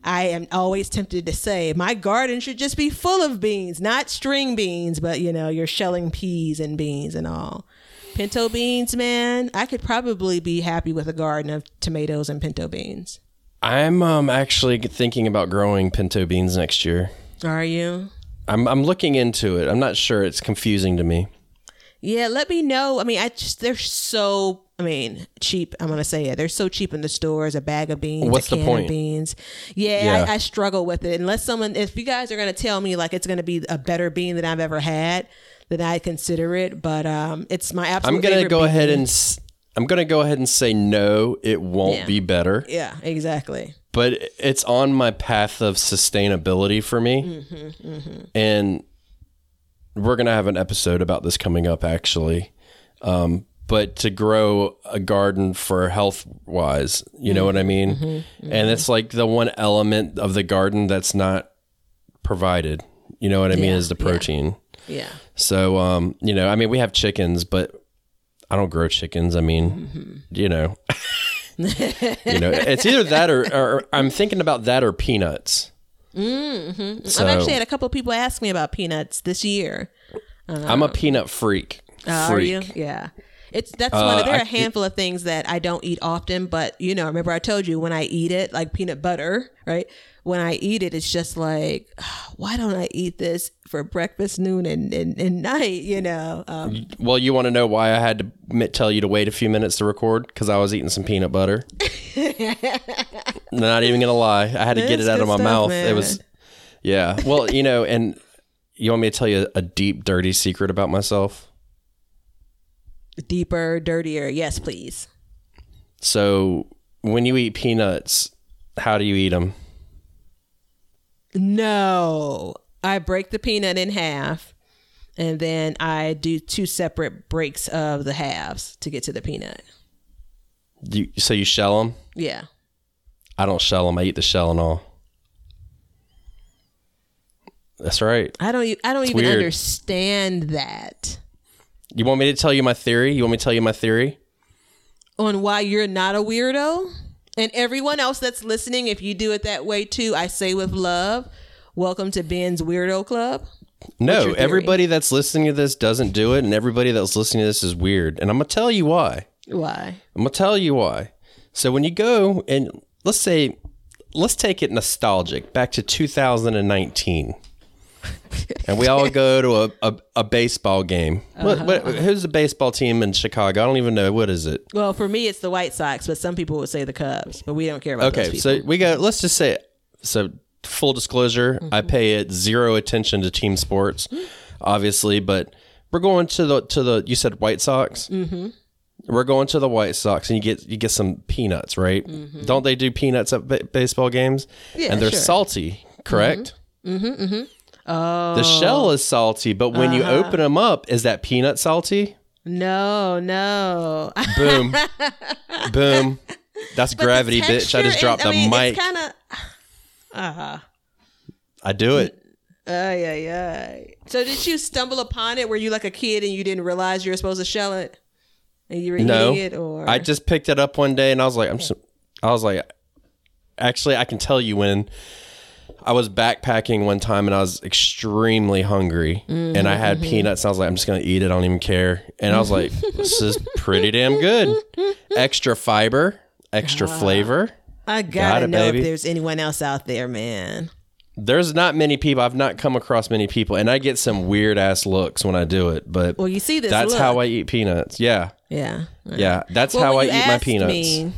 Speaker 3: I am always tempted to say my garden should just be full of beans, not string beans, but you know, you're shelling peas and beans and all. Pinto beans, man. I could probably be happy with a garden of tomatoes and pinto beans.
Speaker 1: I'm um, actually thinking about growing pinto beans next year.
Speaker 3: Are you?
Speaker 1: I'm, I'm looking into it. I'm not sure. It's confusing to me.
Speaker 3: Yeah, let me know. I mean, I just they're so I mean, cheap. I'm gonna say it. They're so cheap in the stores. A bag of beans,
Speaker 1: What's
Speaker 3: a
Speaker 1: the
Speaker 3: can
Speaker 1: point?
Speaker 3: of beans. Yeah,
Speaker 1: Yeah.
Speaker 3: I, I struggle with it. Unless someone, if you guys are gonna tell me like it's gonna be a better bean than I've ever had, then I consider it. But um, it's my absolute.
Speaker 1: I'm gonna go
Speaker 3: bean.
Speaker 1: ahead and s- I'm gonna go ahead and say no. It won't
Speaker 3: Yeah.
Speaker 1: be better,
Speaker 3: Yeah, exactly.
Speaker 1: but it's on my path of sustainability for me,
Speaker 3: Mm-hmm,
Speaker 1: and we're gonna have an episode about this coming up actually. Um, but to grow a garden for health wise, you know what I mean?
Speaker 3: Mm-hmm,
Speaker 1: And it's like the one element of the garden that's not provided. You know what I mean? Is the protein.
Speaker 3: Yeah.
Speaker 1: So, um, you know, I mean, we have chickens, but I don't grow chickens. I mean, you know, [laughs] you know, it's either that or, or I'm thinking about that or peanuts. Mm-hmm. So,
Speaker 3: I've actually had a couple of people ask me about peanuts this year.
Speaker 1: I'm a peanut freak.
Speaker 3: Uh, are you? Yeah. It's that's one. Of, there
Speaker 1: Uh, I-
Speaker 3: are a handful of things that I don't eat often, but you know, remember I told you when I eat it, like peanut butter, right? When I eat it, it's just like, [sighs] why don't I eat this for breakfast, noon, and and, and [laughs] night? You know, um,
Speaker 1: Well, you want to know why I had to tell you to wait a few minutes to record? Because I was eating some peanut butter. [laughs] Not even gonna lie, I had to get it out of my
Speaker 3: stuff,
Speaker 1: mouth.
Speaker 3: man.
Speaker 1: It was, yeah. Well, you know, and you want me to tell you a deep, dirty secret about myself?
Speaker 3: Deeper, dirtier. Yes, please.
Speaker 1: So, when you eat peanuts, how do you eat them?
Speaker 3: No, I break the peanut in half, and then I do two separate breaks of the halves to get to the peanut.
Speaker 1: You, so you shell them?
Speaker 3: Yeah.
Speaker 1: I don't shell them. I eat the shell and all. That's right.
Speaker 3: I don't. I don't even
Speaker 1: weird.
Speaker 3: understand that.
Speaker 1: You want me to tell you my theory? You want me to tell you my theory?
Speaker 3: on why you're not a weirdo. And everyone else that's listening, if you do it that way too, I say with love, welcome to Ben's Weirdo Club.
Speaker 1: No, everybody that's listening to this doesn't do it, and everybody that's listening to this is weird. And I'm gonna tell you why.
Speaker 3: Why?
Speaker 1: I'm gonna tell you why. So when you go and let's say, let's take it nostalgic back to 2019, [laughs] and we all go to a, a, a baseball game. What, what, who's the baseball team in Chicago? I don't even know. What is it?
Speaker 3: Well, for me, it's the White Sox, but some people would say the Cubs, but we don't care about those
Speaker 1: Okay, so we go. Let's just say. So full disclosure, I
Speaker 3: Mm-hmm.
Speaker 1: pay it zero attention to team sports, obviously, but we're going to the to the. You said White Sox. Mm-hmm. We're going to the White Sox, and you get you get some peanuts, right? Don't they do peanuts at ba- baseball games?
Speaker 3: Mm-hmm. Yeah,
Speaker 1: and they're
Speaker 3: sure.
Speaker 1: salty, correct? Mm-hmm. Mm-hmm. Oh. The shell is salty, but when you
Speaker 3: Uh-huh.
Speaker 1: open them up, is that peanut salty?
Speaker 3: no, no.
Speaker 1: Boom, boom. That's gravity, bitch. I just dropped the mic.
Speaker 3: It's kind of.
Speaker 1: I do it.
Speaker 3: Ay, ay, ay. So did you stumble upon it? Were you like a kid and you didn't realize you were supposed to shell it, and you were
Speaker 1: No,
Speaker 3: eating it, or
Speaker 1: I just picked it up one day and I was like, I'm. I was like, actually, I can tell you when I was backpacking one time and I was extremely hungry and I had mm-hmm. peanuts. And I was like, I'm just gonna eat it. I don't even care. And I was like, [laughs] this is pretty damn good. Extra fiber, extra ah, flavor.
Speaker 3: I gotta
Speaker 1: Got it,
Speaker 3: know
Speaker 1: baby.
Speaker 3: if there's anyone else out there, man.
Speaker 1: There's not many people. I've not come across many people, and I get some weird ass looks when I do it. But
Speaker 3: Well, you see this.
Speaker 1: that's
Speaker 3: look.
Speaker 1: how I eat peanuts. Yeah,
Speaker 3: Yeah.
Speaker 1: yeah. That's
Speaker 3: Well,
Speaker 1: how I eat my peanuts.
Speaker 3: me,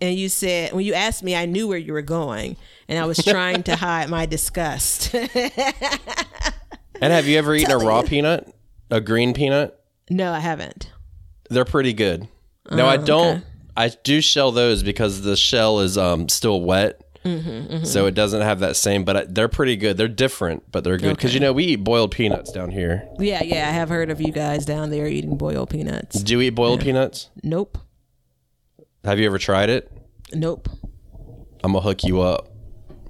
Speaker 3: and you said when you asked me, I knew where you were going, and I was [laughs] trying to hide my disgust.
Speaker 1: And have you ever eaten a raw peanut? A green peanut?
Speaker 3: no, I haven't.
Speaker 1: They're pretty good. No,
Speaker 3: Oh,
Speaker 1: I don't. I do shell those because the shell is um still wet.
Speaker 3: Mm-hmm,
Speaker 1: So it doesn't have that same, but I, they're pretty good. They're different, but they're good because you know we eat boiled peanuts down here.
Speaker 3: Yeah, yeah, I have heard of you guys down there eating boiled peanuts.
Speaker 1: Do you eat boiled peanuts?
Speaker 3: Nope,
Speaker 1: Have you ever tried it?
Speaker 3: nope.
Speaker 1: I'm gonna hook you up.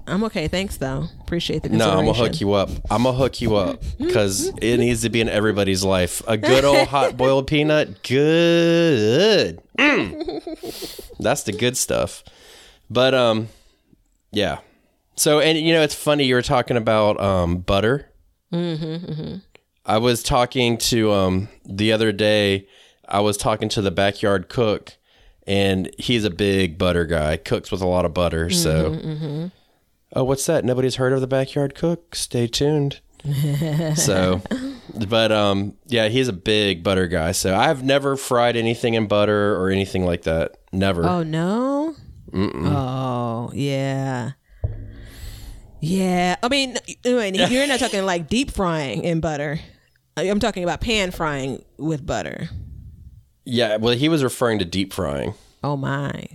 Speaker 3: I'm okay. Thanks, though. Appreciate the
Speaker 1: No. I'm gonna hook you up. I'm gonna hook you up because it needs to be in everybody's life. A good old [laughs] hot boiled peanut, good. Mm. That's the good stuff. But um, yeah. So and you know it's funny you were talking about um butter. Mm-hmm, I was talking to um the other day. I was talking to the backyard cook, and he's a big butter guy. Cooks with a lot of butter. So. Oh, what's that? Nobody's heard of the backyard cook? Stay tuned. so, [laughs] but um, yeah, he's a big butter guy. So I've never fried anything in butter or anything like that. Never.
Speaker 3: Oh no. Oh yeah. Yeah, I mean, [laughs] you're not talking like deep frying in butter. I'm talking about pan frying with butter.
Speaker 1: Yeah, well, he was referring to deep frying.
Speaker 3: Oh my,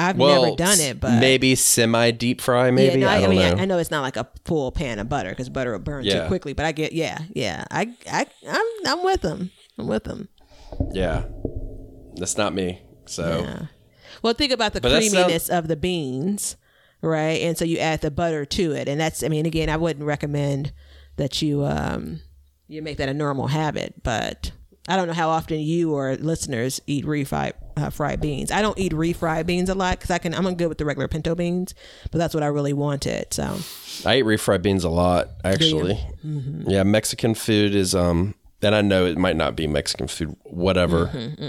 Speaker 3: I've
Speaker 1: Well,
Speaker 3: never done it, but
Speaker 1: maybe semi deep fry. Maybe
Speaker 3: yeah, no,
Speaker 1: I
Speaker 3: I,
Speaker 1: don't
Speaker 3: mean,
Speaker 1: know.
Speaker 3: I, I know it's not like a full pan of butter because butter will burn
Speaker 1: Yeah.
Speaker 3: too quickly. But I get, yeah, yeah, I, I, I'm, I'm with them. I'm with them.
Speaker 1: yeah, that's not me. So
Speaker 3: Yeah. Well, think about the
Speaker 1: But
Speaker 3: creaminess of the beans, right? And so you add the butter to it, and that's. I mean, again, I wouldn't recommend that you um you make that a normal habit, but I don't know how often you or listeners eat refried uh, fried beans. I don't eat refried beans a lot because I can. I'm good with the regular pinto beans, but that's what I really wanted. So
Speaker 1: I eat refried beans a lot, actually.
Speaker 3: Mm-hmm.
Speaker 1: Yeah, Mexican food is um and I know it might not be Mexican food, whatever.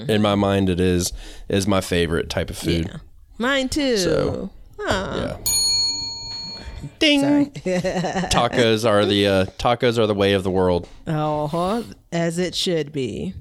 Speaker 1: In my mind, it is is my favorite type of food.
Speaker 3: Yeah. Mine too.
Speaker 1: So,
Speaker 3: Huh.
Speaker 1: Yeah. Ding. [laughs] tacos are the uh, tacos are the way of the world.
Speaker 3: Oh, as it should be.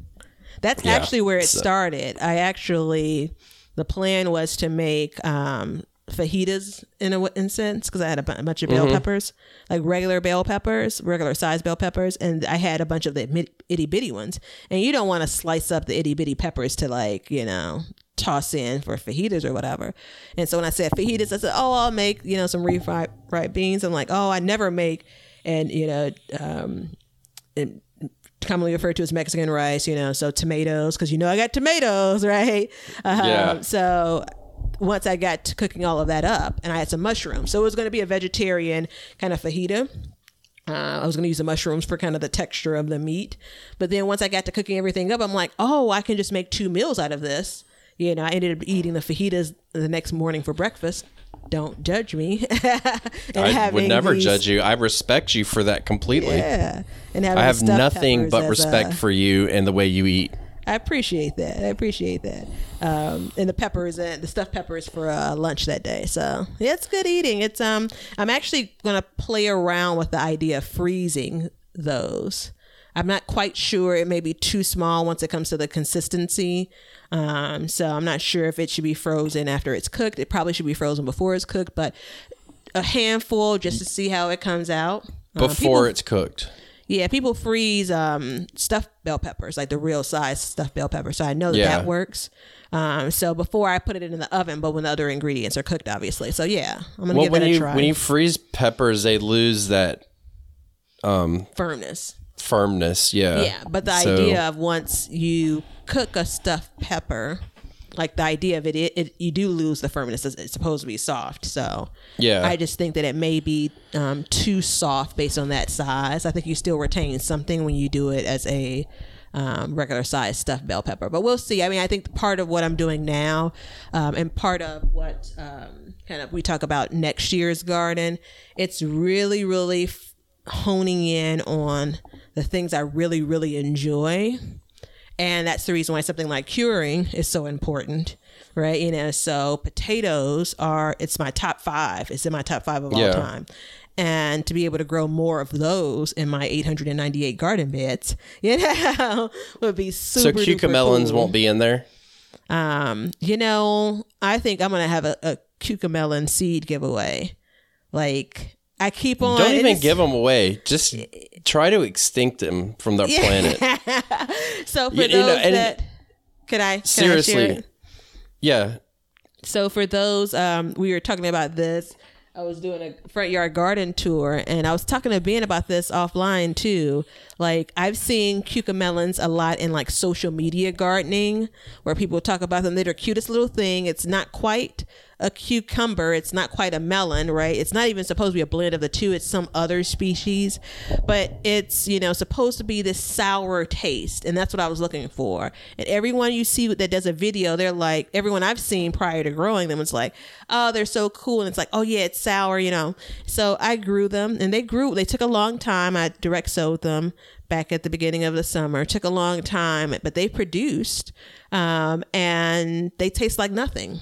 Speaker 3: That's
Speaker 1: Yeah,
Speaker 3: actually where it
Speaker 1: so-
Speaker 3: started. I actually, the plan was to make um, fajitas in a in sense because I had a, bunch of bell
Speaker 1: Mm-hmm.
Speaker 3: peppers, like regular bell peppers, regular size bell peppers, and I had a bunch of the itty bitty ones. And you don't want to slice up the itty bitty peppers to like you know toss in for fajitas or whatever. And so when I said fajitas, I said, oh, I'll make you know some refried fried beans. I'm like, oh, I never make, and you know. Um, and commonly referred to as Mexican rice, you know, so tomatoes, because you know I got tomatoes, [laughs] right? Um,
Speaker 1: Yeah.
Speaker 3: So once I got to cooking all of that up, and I had some mushrooms, so it was going to be a vegetarian kind of fajita. Uh, I was going to use the mushrooms for kind of the texture of the meat, but then once I got to cooking everything up, I'm like, oh, I can just make two meals out of this. You know, I ended up eating the fajitas the next morning for breakfast. Don't judge me. [laughs]
Speaker 1: I would never
Speaker 3: these-
Speaker 1: judge you. I respect you for that completely.
Speaker 3: Yeah, and
Speaker 1: I have nothing but respect
Speaker 3: a-
Speaker 1: for you and the way you eat.
Speaker 3: I appreciate that. I appreciate that. Um, and the peppers and the stuffed peppers for uh, lunch that day. So yeah, it's good eating. It's um, I'm actually gonna play around with the idea of freezing those. I'm not quite sure. It may be too small once it comes to the consistency. Um, so I'm not sure if it should be frozen after it's cooked. It probably should be frozen before it's cooked, but a handful just to see how it comes out. Uh,
Speaker 1: Before
Speaker 3: people-
Speaker 1: it's cooked.
Speaker 3: yeah, people freeze um, stuffed bell peppers, like the real size stuffed bell pepper. So I know that
Speaker 1: Yeah.
Speaker 3: that works. Um, so before I put it in the oven, but when the other ingredients are cooked, obviously. So yeah, I'm gonna
Speaker 1: Well,
Speaker 3: give
Speaker 1: when
Speaker 3: that a
Speaker 1: you
Speaker 3: try.
Speaker 1: when you freeze peppers, they lose that
Speaker 3: Firmness.
Speaker 1: Firmness. Yeah.
Speaker 3: Yeah, but the
Speaker 1: So-
Speaker 3: idea of once you cook a stuffed pepper, like the idea of it, it, it you do lose the firmness. It's, it's supposed to be soft. So
Speaker 1: Yeah.
Speaker 3: I just think that it may be um, too soft based on that size. I think you still retain something when you do it as a um, regular size stuffed bell pepper. But we'll see. I mean, I think part of what I'm doing now, um, and part of what um, kind of we talk about next year's garden, it's really, really f- honing in on the things I really, really enjoy. And that's the reason why something like curing is so important, right? You know, so potatoes are, it's my top five. It's in my top five of all time. And to be able to grow more of those in my 898 garden beds, [laughs] you know, would be
Speaker 1: So
Speaker 3: super.
Speaker 1: cucamelons
Speaker 3: duper cool.
Speaker 1: won't be in there.
Speaker 3: Um, you know, I think I'm gonna have a, a cucamelon seed giveaway. Like I keep on.
Speaker 1: Don't even give them away. Just try to extinct them from the planet. [laughs]
Speaker 3: So for
Speaker 1: You- you
Speaker 3: those
Speaker 1: know, and-
Speaker 3: that, could I I
Speaker 1: Seriously.
Speaker 3: it?
Speaker 1: Yeah.
Speaker 3: So for those, um, we were talking about this. I was doing a front yard garden tour, and I was talking to Ben about this offline too. Like I've seen cucamelons a lot in like social media gardening, where people talk about them. They're the cutest little thing. It's not quite a cucumber. It's not quite a melon, right? It's not even supposed to be a blend of the two. It's some other species, but it's you know supposed to be this sour taste, and that's what I was looking for. And everyone you see that does a video, they're like everyone I've seen prior to growing them is like, oh, they're so cool, and it's like, oh yeah, it's sour, you know. So I grew them, and they grew. They took a long time. I direct sowed them back at the beginning of the summer. It took a long time, but they produced, um, and they taste like nothing.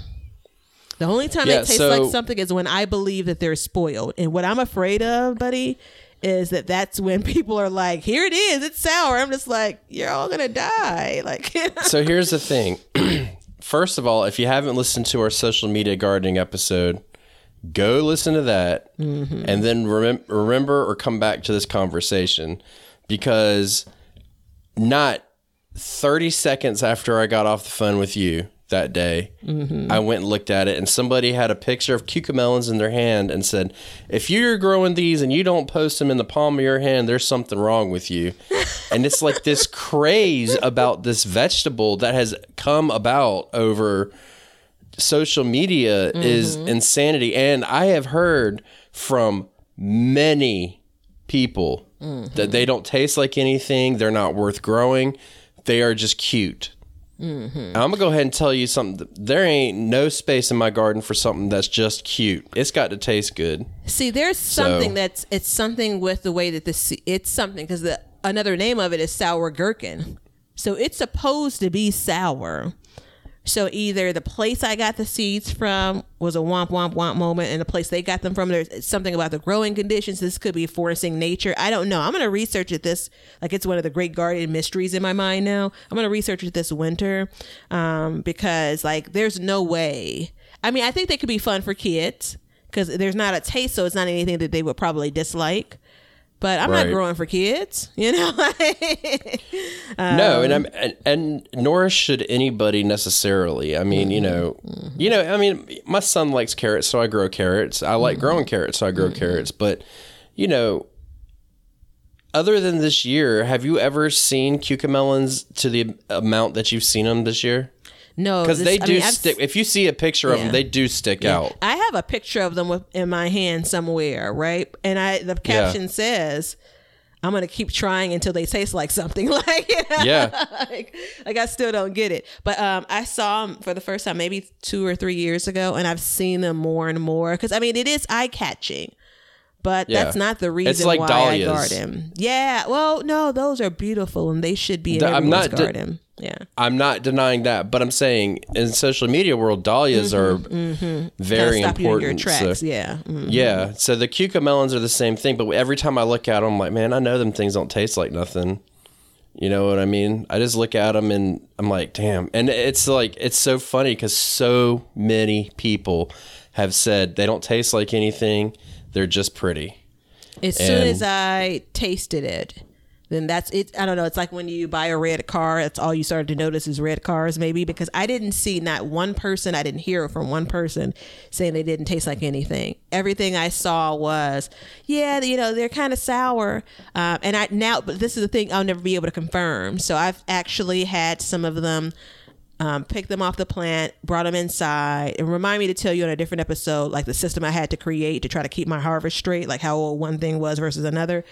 Speaker 3: The only time
Speaker 1: Yeah,
Speaker 3: they taste
Speaker 1: so-
Speaker 3: like something is when I believe that they're spoiled. And what I'm afraid of, buddy, is that that's when [laughs] people are like, "Here it is, it's sour." I'm just like, "You're all gonna die!" [laughs] Like,
Speaker 1: So here's the thing. [clears throat] First of all, if you haven't listened to our social media gardening episode, go listen to that mm-hmm. and then remem- remember or come back to this conversation because not 30 seconds after I got off the phone with you that day, mm-hmm. I went and looked at it, and somebody had a picture of cucamelons in their hand and said, If you're growing these and you don't post them in the palm of your hand, there's something wrong with you. [laughs] and it's like this craze about this vegetable that has come about over social media is mm-hmm. insanity. And I have heard from many people that mm-hmm. they don't taste like anything, they're not worth growing, they are just cute. Mm-hmm. I'm gonna go ahead and tell you something. There ain't no space in my garden for something that's just cute. It's got to taste good.
Speaker 3: see, there's something
Speaker 1: So-
Speaker 3: that's it's something with the way that this it's something because the another name of it is sour gherkin. So it's supposed to be sour. So either the place I got the seeds from was a womp womp womp moment, and the place they got them from, there's something about the growing conditions. This could be forcing nature. I don't know. I'm to research it this like it's one of the great garden mysteries in my mind now. I'm to research it this winter um, because like there's no way. I mean, I think they could be fun for kids because there's not a taste, so it's not anything that they would probably dislike. But I'm
Speaker 1: Right.
Speaker 3: not growing for kids, [laughs] you know.
Speaker 1: no, and
Speaker 3: Um,
Speaker 1: I'm and, and nor should anybody necessarily. I mean, you know,
Speaker 3: Mm-hmm.
Speaker 1: you know, I mean, my son likes carrots, so I grow carrots. I
Speaker 3: Mm-hmm.
Speaker 1: like growing carrots, so I grow carrots. But you know, other than this year, have you ever seen cucamelons to the amount that you've seen them this year?
Speaker 3: No,
Speaker 1: Because they
Speaker 3: I
Speaker 1: do
Speaker 3: mean, I've
Speaker 1: stick. If you see a picture of
Speaker 3: Yeah.
Speaker 1: them, they do stick out.
Speaker 3: I have a picture of them with, in my hand somewhere, right? And I the caption says, "I'm gonna keep trying until they taste like something." [laughs] Like,
Speaker 1: Yeah.
Speaker 3: like, like I still don't get it. But um, I saw them for the first time maybe two or three years ago, and I've seen them more and more because I mean it is eye catching. But
Speaker 1: Yeah.
Speaker 3: that's not the reason
Speaker 1: like
Speaker 3: why
Speaker 1: dahlias.
Speaker 3: I garden. Yeah, well, no, those are beautiful and they should be in
Speaker 1: The- I'm not
Speaker 3: garden. yeah.
Speaker 1: I'm not denying that, but I'm saying in social media world, dahlias are very
Speaker 3: Kinda stop you in
Speaker 1: important.
Speaker 3: your tracks.
Speaker 1: so-
Speaker 3: yeah. Mm.
Speaker 1: Yeah, so the cucamelons are the same thing, but every time I look at them, I'm like, man, I know them things don't taste like nothing. You know what I mean? I just look at them and I'm like, damn. And it's like, it's so funny because so many people have said they don't taste like anything, they're just pretty.
Speaker 3: As soon as I tasted it, then that's it. I don't know. It's like when you buy a red car, that's all you started to notice is red cars, maybe because I didn't see not one person, I didn't hear from one person saying they didn't taste like anything. Everything I saw was, yeah, you know, they're kind of sour. Um, and I now, but this is the thing I'll never be able to confirm. So I've actually had some of them um, picked them off the plant, brought them inside, and remind me to tell you on a different episode, like the system I had to create to try to keep my harvest straight, like how old one thing was versus another.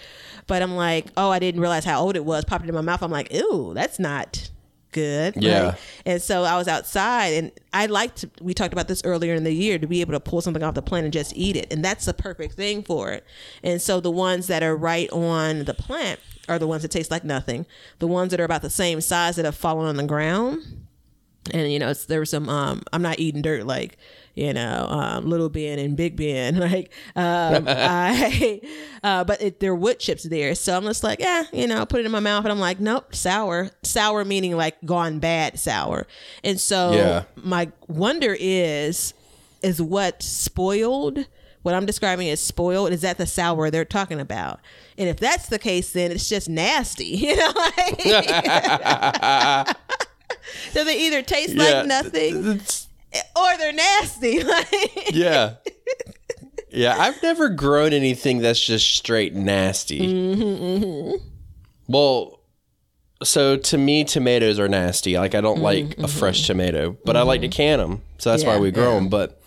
Speaker 3: But I'm like, oh, I didn't realize how old it was. Popped it in my mouth. I'm like, ew, that's not good.
Speaker 1: Yeah.
Speaker 3: Like, and so I was outside, and I like to. We talked about this earlier in the year to be able to pull something off the plant and just eat it, and that's the perfect thing for it. And so the ones that are right on the plant are the ones that taste like nothing. The ones that are about the same size that have fallen on the ground and you know it's, there was some um i'm not eating dirt like you know um little ben and big ben [laughs] like um i uh but it, there wood chips there. So i'm just like yeah you know put it in my mouth. And i'm like nope sour. Sour meaning like gone bad sour. And so
Speaker 1: Yeah.
Speaker 3: my wonder is is what spoiled what i'm describing as spoiled is that the sour they're talking about? And if that's the case then it's just nasty [laughs] you know like [laughs] [laughs] so they either taste
Speaker 1: Yeah,
Speaker 3: like nothing
Speaker 1: It's-
Speaker 3: or they're nasty. [laughs]
Speaker 1: Yeah. Yeah, I've never grown anything that's just straight nasty.
Speaker 3: Mm-hmm,
Speaker 1: Well, so to me, tomatoes are nasty. Like I don't like a fresh tomato, but I like to can them, so that's why
Speaker 3: Mm-hmm.
Speaker 1: We grow
Speaker 3: yeah.
Speaker 1: them. But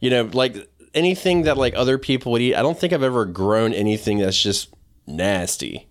Speaker 1: you know, like anything that like other people would eat, I don't think I've ever grown anything that's just nasty.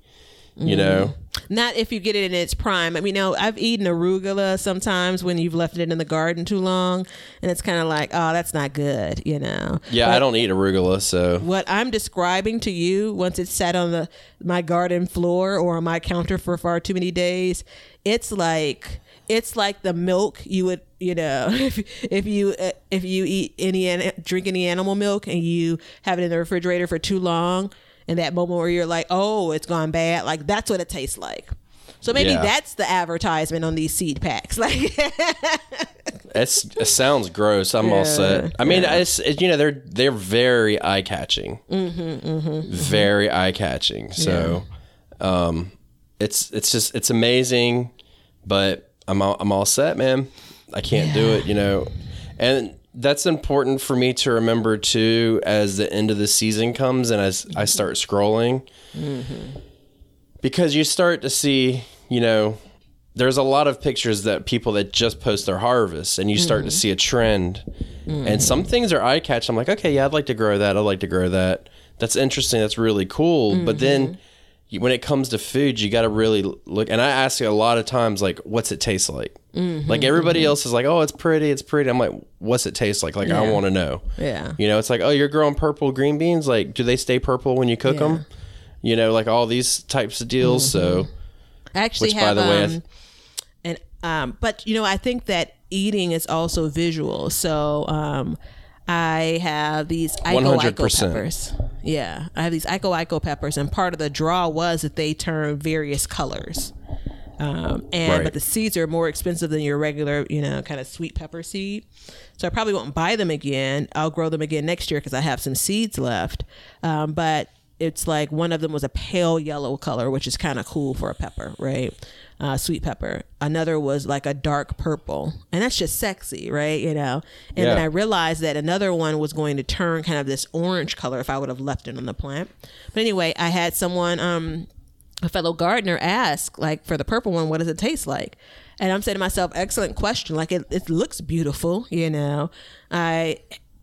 Speaker 1: You know,
Speaker 3: not if you get it in its prime. I mean, no, I've eaten arugula sometimes when you've left it in the garden too long, and it's kind of like, oh, that's not good, you know.
Speaker 1: yeah, I don't eat arugula, so
Speaker 3: What I'm describing to you, once it's sat on the my garden floor or on my counter for far too many days, it's like it's like the milk you would you know [laughs] if if you uh, if you eat any an- drink any animal milk and you have it in the refrigerator for too long and that moment where you're like oh it's gone bad like that's what it tastes like so maybe
Speaker 1: Yeah.
Speaker 3: that's the advertisement on these seed packs [laughs] like
Speaker 1: it's, it sounds gross. I'm all set. I mean, it's it, you know they're they're very eye catching, mm-hmm, very eye catching. So, um, it's it's just it's amazing, but I'm all, I'm all set, man. I can't do it, you know, and that's important for me to remember too as the end of the season comes and as I mm-hmm. start scrolling, mm-hmm. because you start to see, you know, there's a lot of pictures that people that just post their harvest and you start to mm-hmm. see a trend. And some things are eye catch i'm like okay yeah i'd like to grow that. I'd like to grow that. That's interesting. That's really cool. But then when it comes to food you got to really look and i ask you a lot of times like what's it taste like like everybody else is like oh it's pretty it's pretty i'm like what's it taste like like i want to know
Speaker 3: Yeah.
Speaker 1: you know it's like oh you're growing purple green beans like do they stay purple when you cook
Speaker 3: Yeah.
Speaker 1: them you know, like all these types of deals. So
Speaker 3: I actually
Speaker 1: Which, by
Speaker 3: have
Speaker 1: the way,
Speaker 3: um, and um, but you know, I think that eating is also visual. So um, I have these Ico Ico
Speaker 1: 100%.
Speaker 3: peppers. Yeah, I have these Ico Ico peppers, and part of the draw was that they turn various colors. Um, and
Speaker 1: Right.
Speaker 3: but the seeds are more expensive than your regular, you know, kind of sweet pepper seed. So I probably won't buy them again. I'll grow them again next year because I have some seeds left. Um, but it's like one of them was a pale yellow color, which is kind of cool for a pepper, right? Uh, sweet pepper. Another was like a dark purple, and that's just sexy, right? You know. And then I realized that another one was going to turn kind of this orange color if I would have left it on the plant. But anyway, I had someone um a fellow gardener ask like for the purple one what does it taste like and i'm saying to myself excellent question like it, it looks beautiful you know i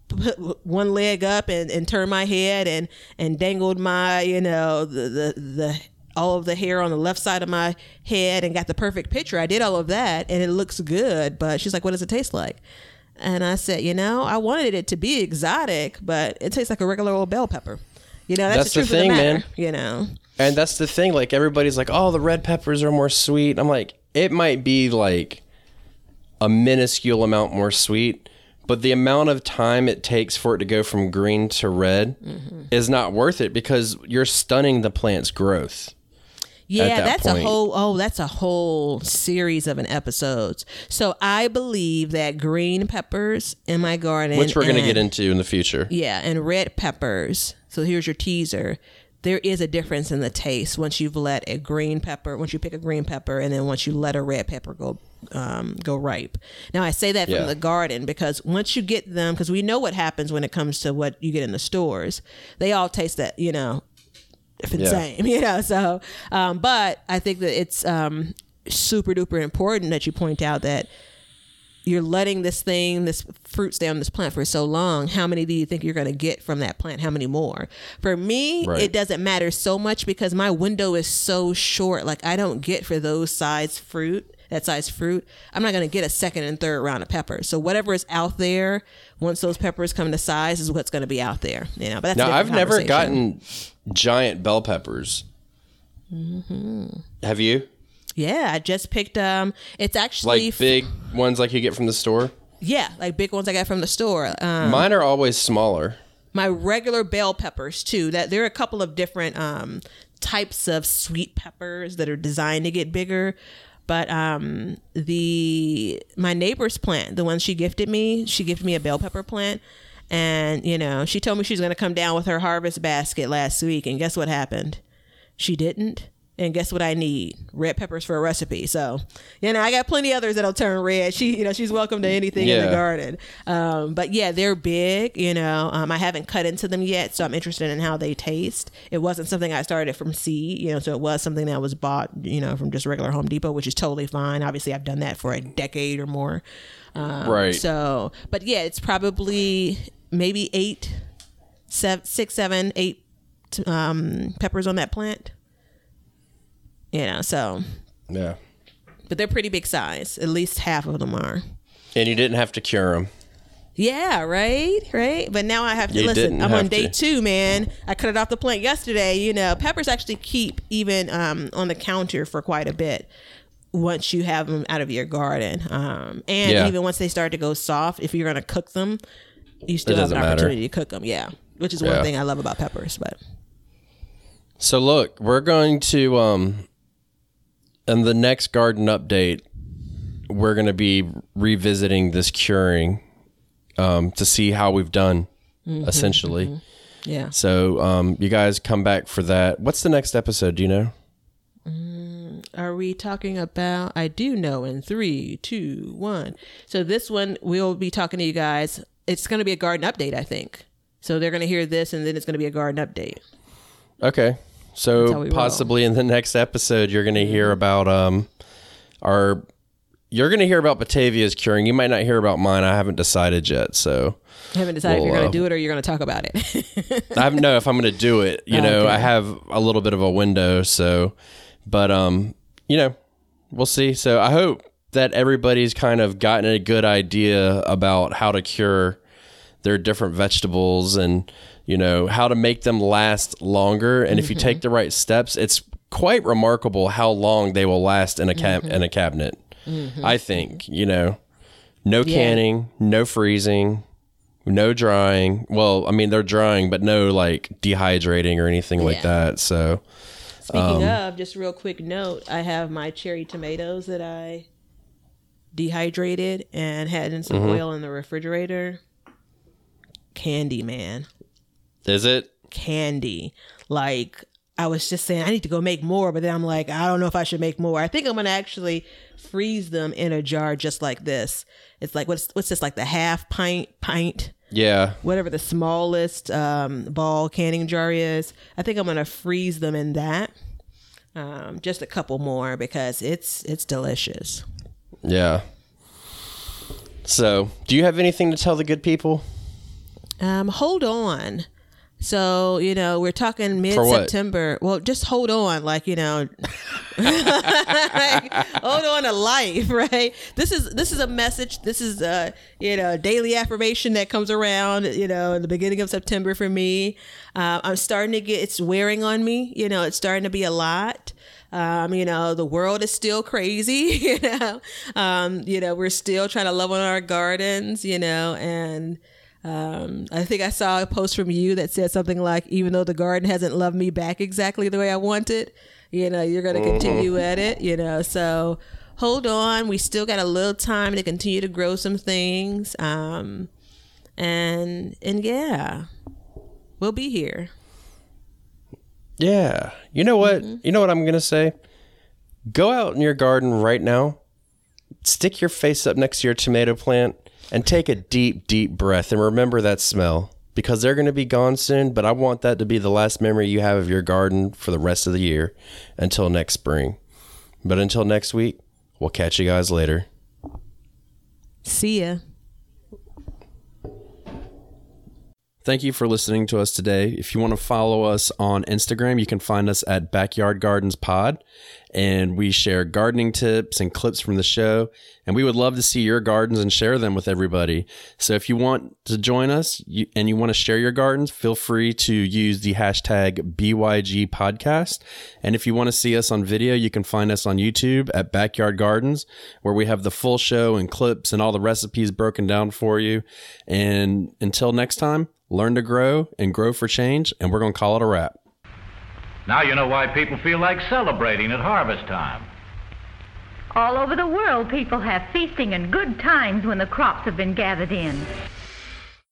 Speaker 3: put one leg up and, and turned my head and and dangled my you know the, the the all of the hair on the left side of my head and got the perfect picture i did all of that and it looks good but she's like what does it taste like and i said you know i wanted it to be exotic but it tastes like a regular old bell pepper you know that's,
Speaker 1: That's
Speaker 3: the
Speaker 1: the thing,
Speaker 3: of the matter
Speaker 1: man.
Speaker 3: you know
Speaker 1: And that's the thing. Like everybody's like, "Oh, the red peppers are more sweet." I'm like, it might be like a minuscule amount more sweet, but the amount of time it takes for it to go from green to red
Speaker 3: Mm-hmm.
Speaker 1: is not worth it because you're stunning the plant's growth.
Speaker 3: Yeah,
Speaker 1: that
Speaker 3: that's
Speaker 1: point.
Speaker 3: a whole oh, that's a whole series of an episodes. So I believe that green peppers in my garden,
Speaker 1: Which we're going to get into in the future.
Speaker 3: yeah, and red peppers. So here's your teaser. There is a difference in the taste once you've let a green pepper, once you pick a green pepper, and then once you let a red pepper go um, go ripe. Now I say that
Speaker 1: Yeah.
Speaker 3: from the garden because once you get them, because we know what happens when it comes to what you get in the stores, they all taste that you know the
Speaker 1: Yeah.
Speaker 3: same, [laughs] you know. So, um, but I think that it's um, super duper important that you point out that you're letting this thing, this fruit stay on this plant for so long. How many do you think you're going to get from that plant? How many more? For me,
Speaker 1: Right.
Speaker 3: it doesn't matter so much because my window is so short. Like I don't get for those size fruit. That size fruit, I'm not going to get a second and third round of peppers. So whatever is out there, once those peppers come to size, is what's going to be out there. You know, but that's
Speaker 1: Now, I've never gotten giant bell peppers.
Speaker 3: Mm-hmm.
Speaker 1: Have you?
Speaker 3: Yeah, I just picked. Um, it's actually
Speaker 1: Like big ones like you get from the store?
Speaker 3: Yeah, like big ones I got from the store. Um,
Speaker 1: Mine are always smaller.
Speaker 3: my regular bell peppers too. That there are a couple of different um, types of sweet peppers that are designed to get bigger. But um, the my neighbor's plant, the one she gifted me, she gifted me a bell pepper plant, and you know she told me she was going to come down with her harvest basket last week, and guess what happened? She didn't. And guess what I need? Red peppers for a recipe. So, you know, I got plenty others that'll turn red. She, you know, she's welcome to anything in the garden. Um, but yeah, they're big. You know, um, I haven't cut into them yet, so I'm interested in how they taste. It wasn't something I started from seed, you know, so it was something that was bought, you know, from just regular Home Depot, which is totally fine. Obviously, I've done that for a decade or more. Um,
Speaker 1: right.
Speaker 3: So, but yeah, it's probably maybe eight, seven, six, seven, eight um, peppers on that plant. You know, so
Speaker 1: yeah.
Speaker 3: but they're pretty big size. At least half of them are.
Speaker 1: And you didn't have to cure them.
Speaker 3: Yeah, right, right. But now I have to
Speaker 1: You
Speaker 3: listen. I'm on day
Speaker 1: to.
Speaker 3: two, man. I cut it off the plant yesterday. You know, peppers actually keep even um, on the counter for quite a bit once you have them out of your garden. Um, and
Speaker 1: Yeah.
Speaker 3: even once they start to go soft, if you're going to cook them, you still have an
Speaker 1: matter.
Speaker 3: opportunity to cook them. Yeah, which is one thing I love about peppers. But
Speaker 1: So look, we're going to um in the next garden update, we're going to be revisiting this curing um to see how we've done essentially.
Speaker 3: yeah,
Speaker 1: So um you guys come back for that. What's the next episode, do you know?
Speaker 3: are we talking about? I do know. In three, two, one. So this one we'll be talking to you guys. It's going to be a garden update, I think. So they're going to hear this, and then it's going to be a garden update.
Speaker 1: Okay. So possibly in the next episode you're going to hear about um our you're going to hear about Batavia's curing. You might not hear about mine. I haven't decided yet. So
Speaker 3: I haven't decided if you're going
Speaker 1: uh,
Speaker 3: to do it or you're going to talk about it.
Speaker 1: I don't know if I'm going to do it. You [laughs] know,
Speaker 3: Okay.
Speaker 1: I have a little bit of a window, so but um, you know, we'll see. So I hope that everybody's kind of gotten a good idea about how to cure their different vegetables and you know, how to make them last longer. And if you take the right steps, it's quite remarkable how long they will last in a cab- in a cabinet. I think, you know, no
Speaker 3: Yeah.
Speaker 1: canning, no freezing, no drying. Well, I mean they're drying, but no like dehydrating or anything like that. So,
Speaker 3: Speaking
Speaker 1: Um,
Speaker 3: of, just real quick note, I have my cherry tomatoes that I dehydrated and had in some
Speaker 1: Mm-hmm.
Speaker 3: oil in the refrigerator. Candy, man.
Speaker 1: Is it?
Speaker 3: Candy. Like, I was just saying, I need to go make more, but then I'm like, I don't know if I should make more. I think I'm going to actually freeze them in a jar just like this. It's like, what's, what's this, like the half pint, pint?
Speaker 1: Yeah.
Speaker 3: whatever the smallest um, ball canning jar is. I think I'm gonna freeze them in that. Um, just a couple more because it's it's delicious.
Speaker 1: Yeah. So, do you have anything to tell the good people?
Speaker 3: Um, hold on. So you know we're talking mid September. Well, just hold on, like you know, Like, [laughs] hold on to life, right? This is this is a message. This is a you know daily affirmation that comes around. You know, in the beginning of September for me, uh, I'm starting to get it's wearing on me. You know, it's starting to be a lot. Um, you know, the world is still crazy. [laughs] You know, um, you know, we're still trying to love on our gardens. You know, and um, I think I saw a post from you that said something like, even though the garden hasn't loved me back exactly the way I wanted, you know, you're going to continue at it, you know. So hold on. We still got a little time to continue to grow some things. Um, and, and yeah, we'll be here.
Speaker 1: Yeah. You know what? You know what I'm going to say? Go out in your garden right now, stick your face up next to your tomato plant, and take a deep, deep breath and remember that smell because they're going to be gone soon. But I want that to be the last memory you have of your garden for the rest of the year until next spring. But until next week, we'll catch you guys later.
Speaker 3: See ya.
Speaker 4: Thank you for listening to us today. If you want to follow us on Instagram, you can find us at Backyard Gardens Pod, and we share gardening tips and clips from the show. And we would love to see your gardens and share them with everybody. So if you want to join us and you want to share your gardens, feel free to use the hashtag BYG Podcast. And if you want to see us on video, you can find us on YouTube at Backyard Gardens, where we have the full show and clips and all the recipes broken down for you. And until next time, learn to grow and grow for change. And we're going to call it a wrap.
Speaker 2: Now you know why people feel like celebrating at harvest time.
Speaker 5: All over the world, people have feasting and good times when the crops have been gathered in.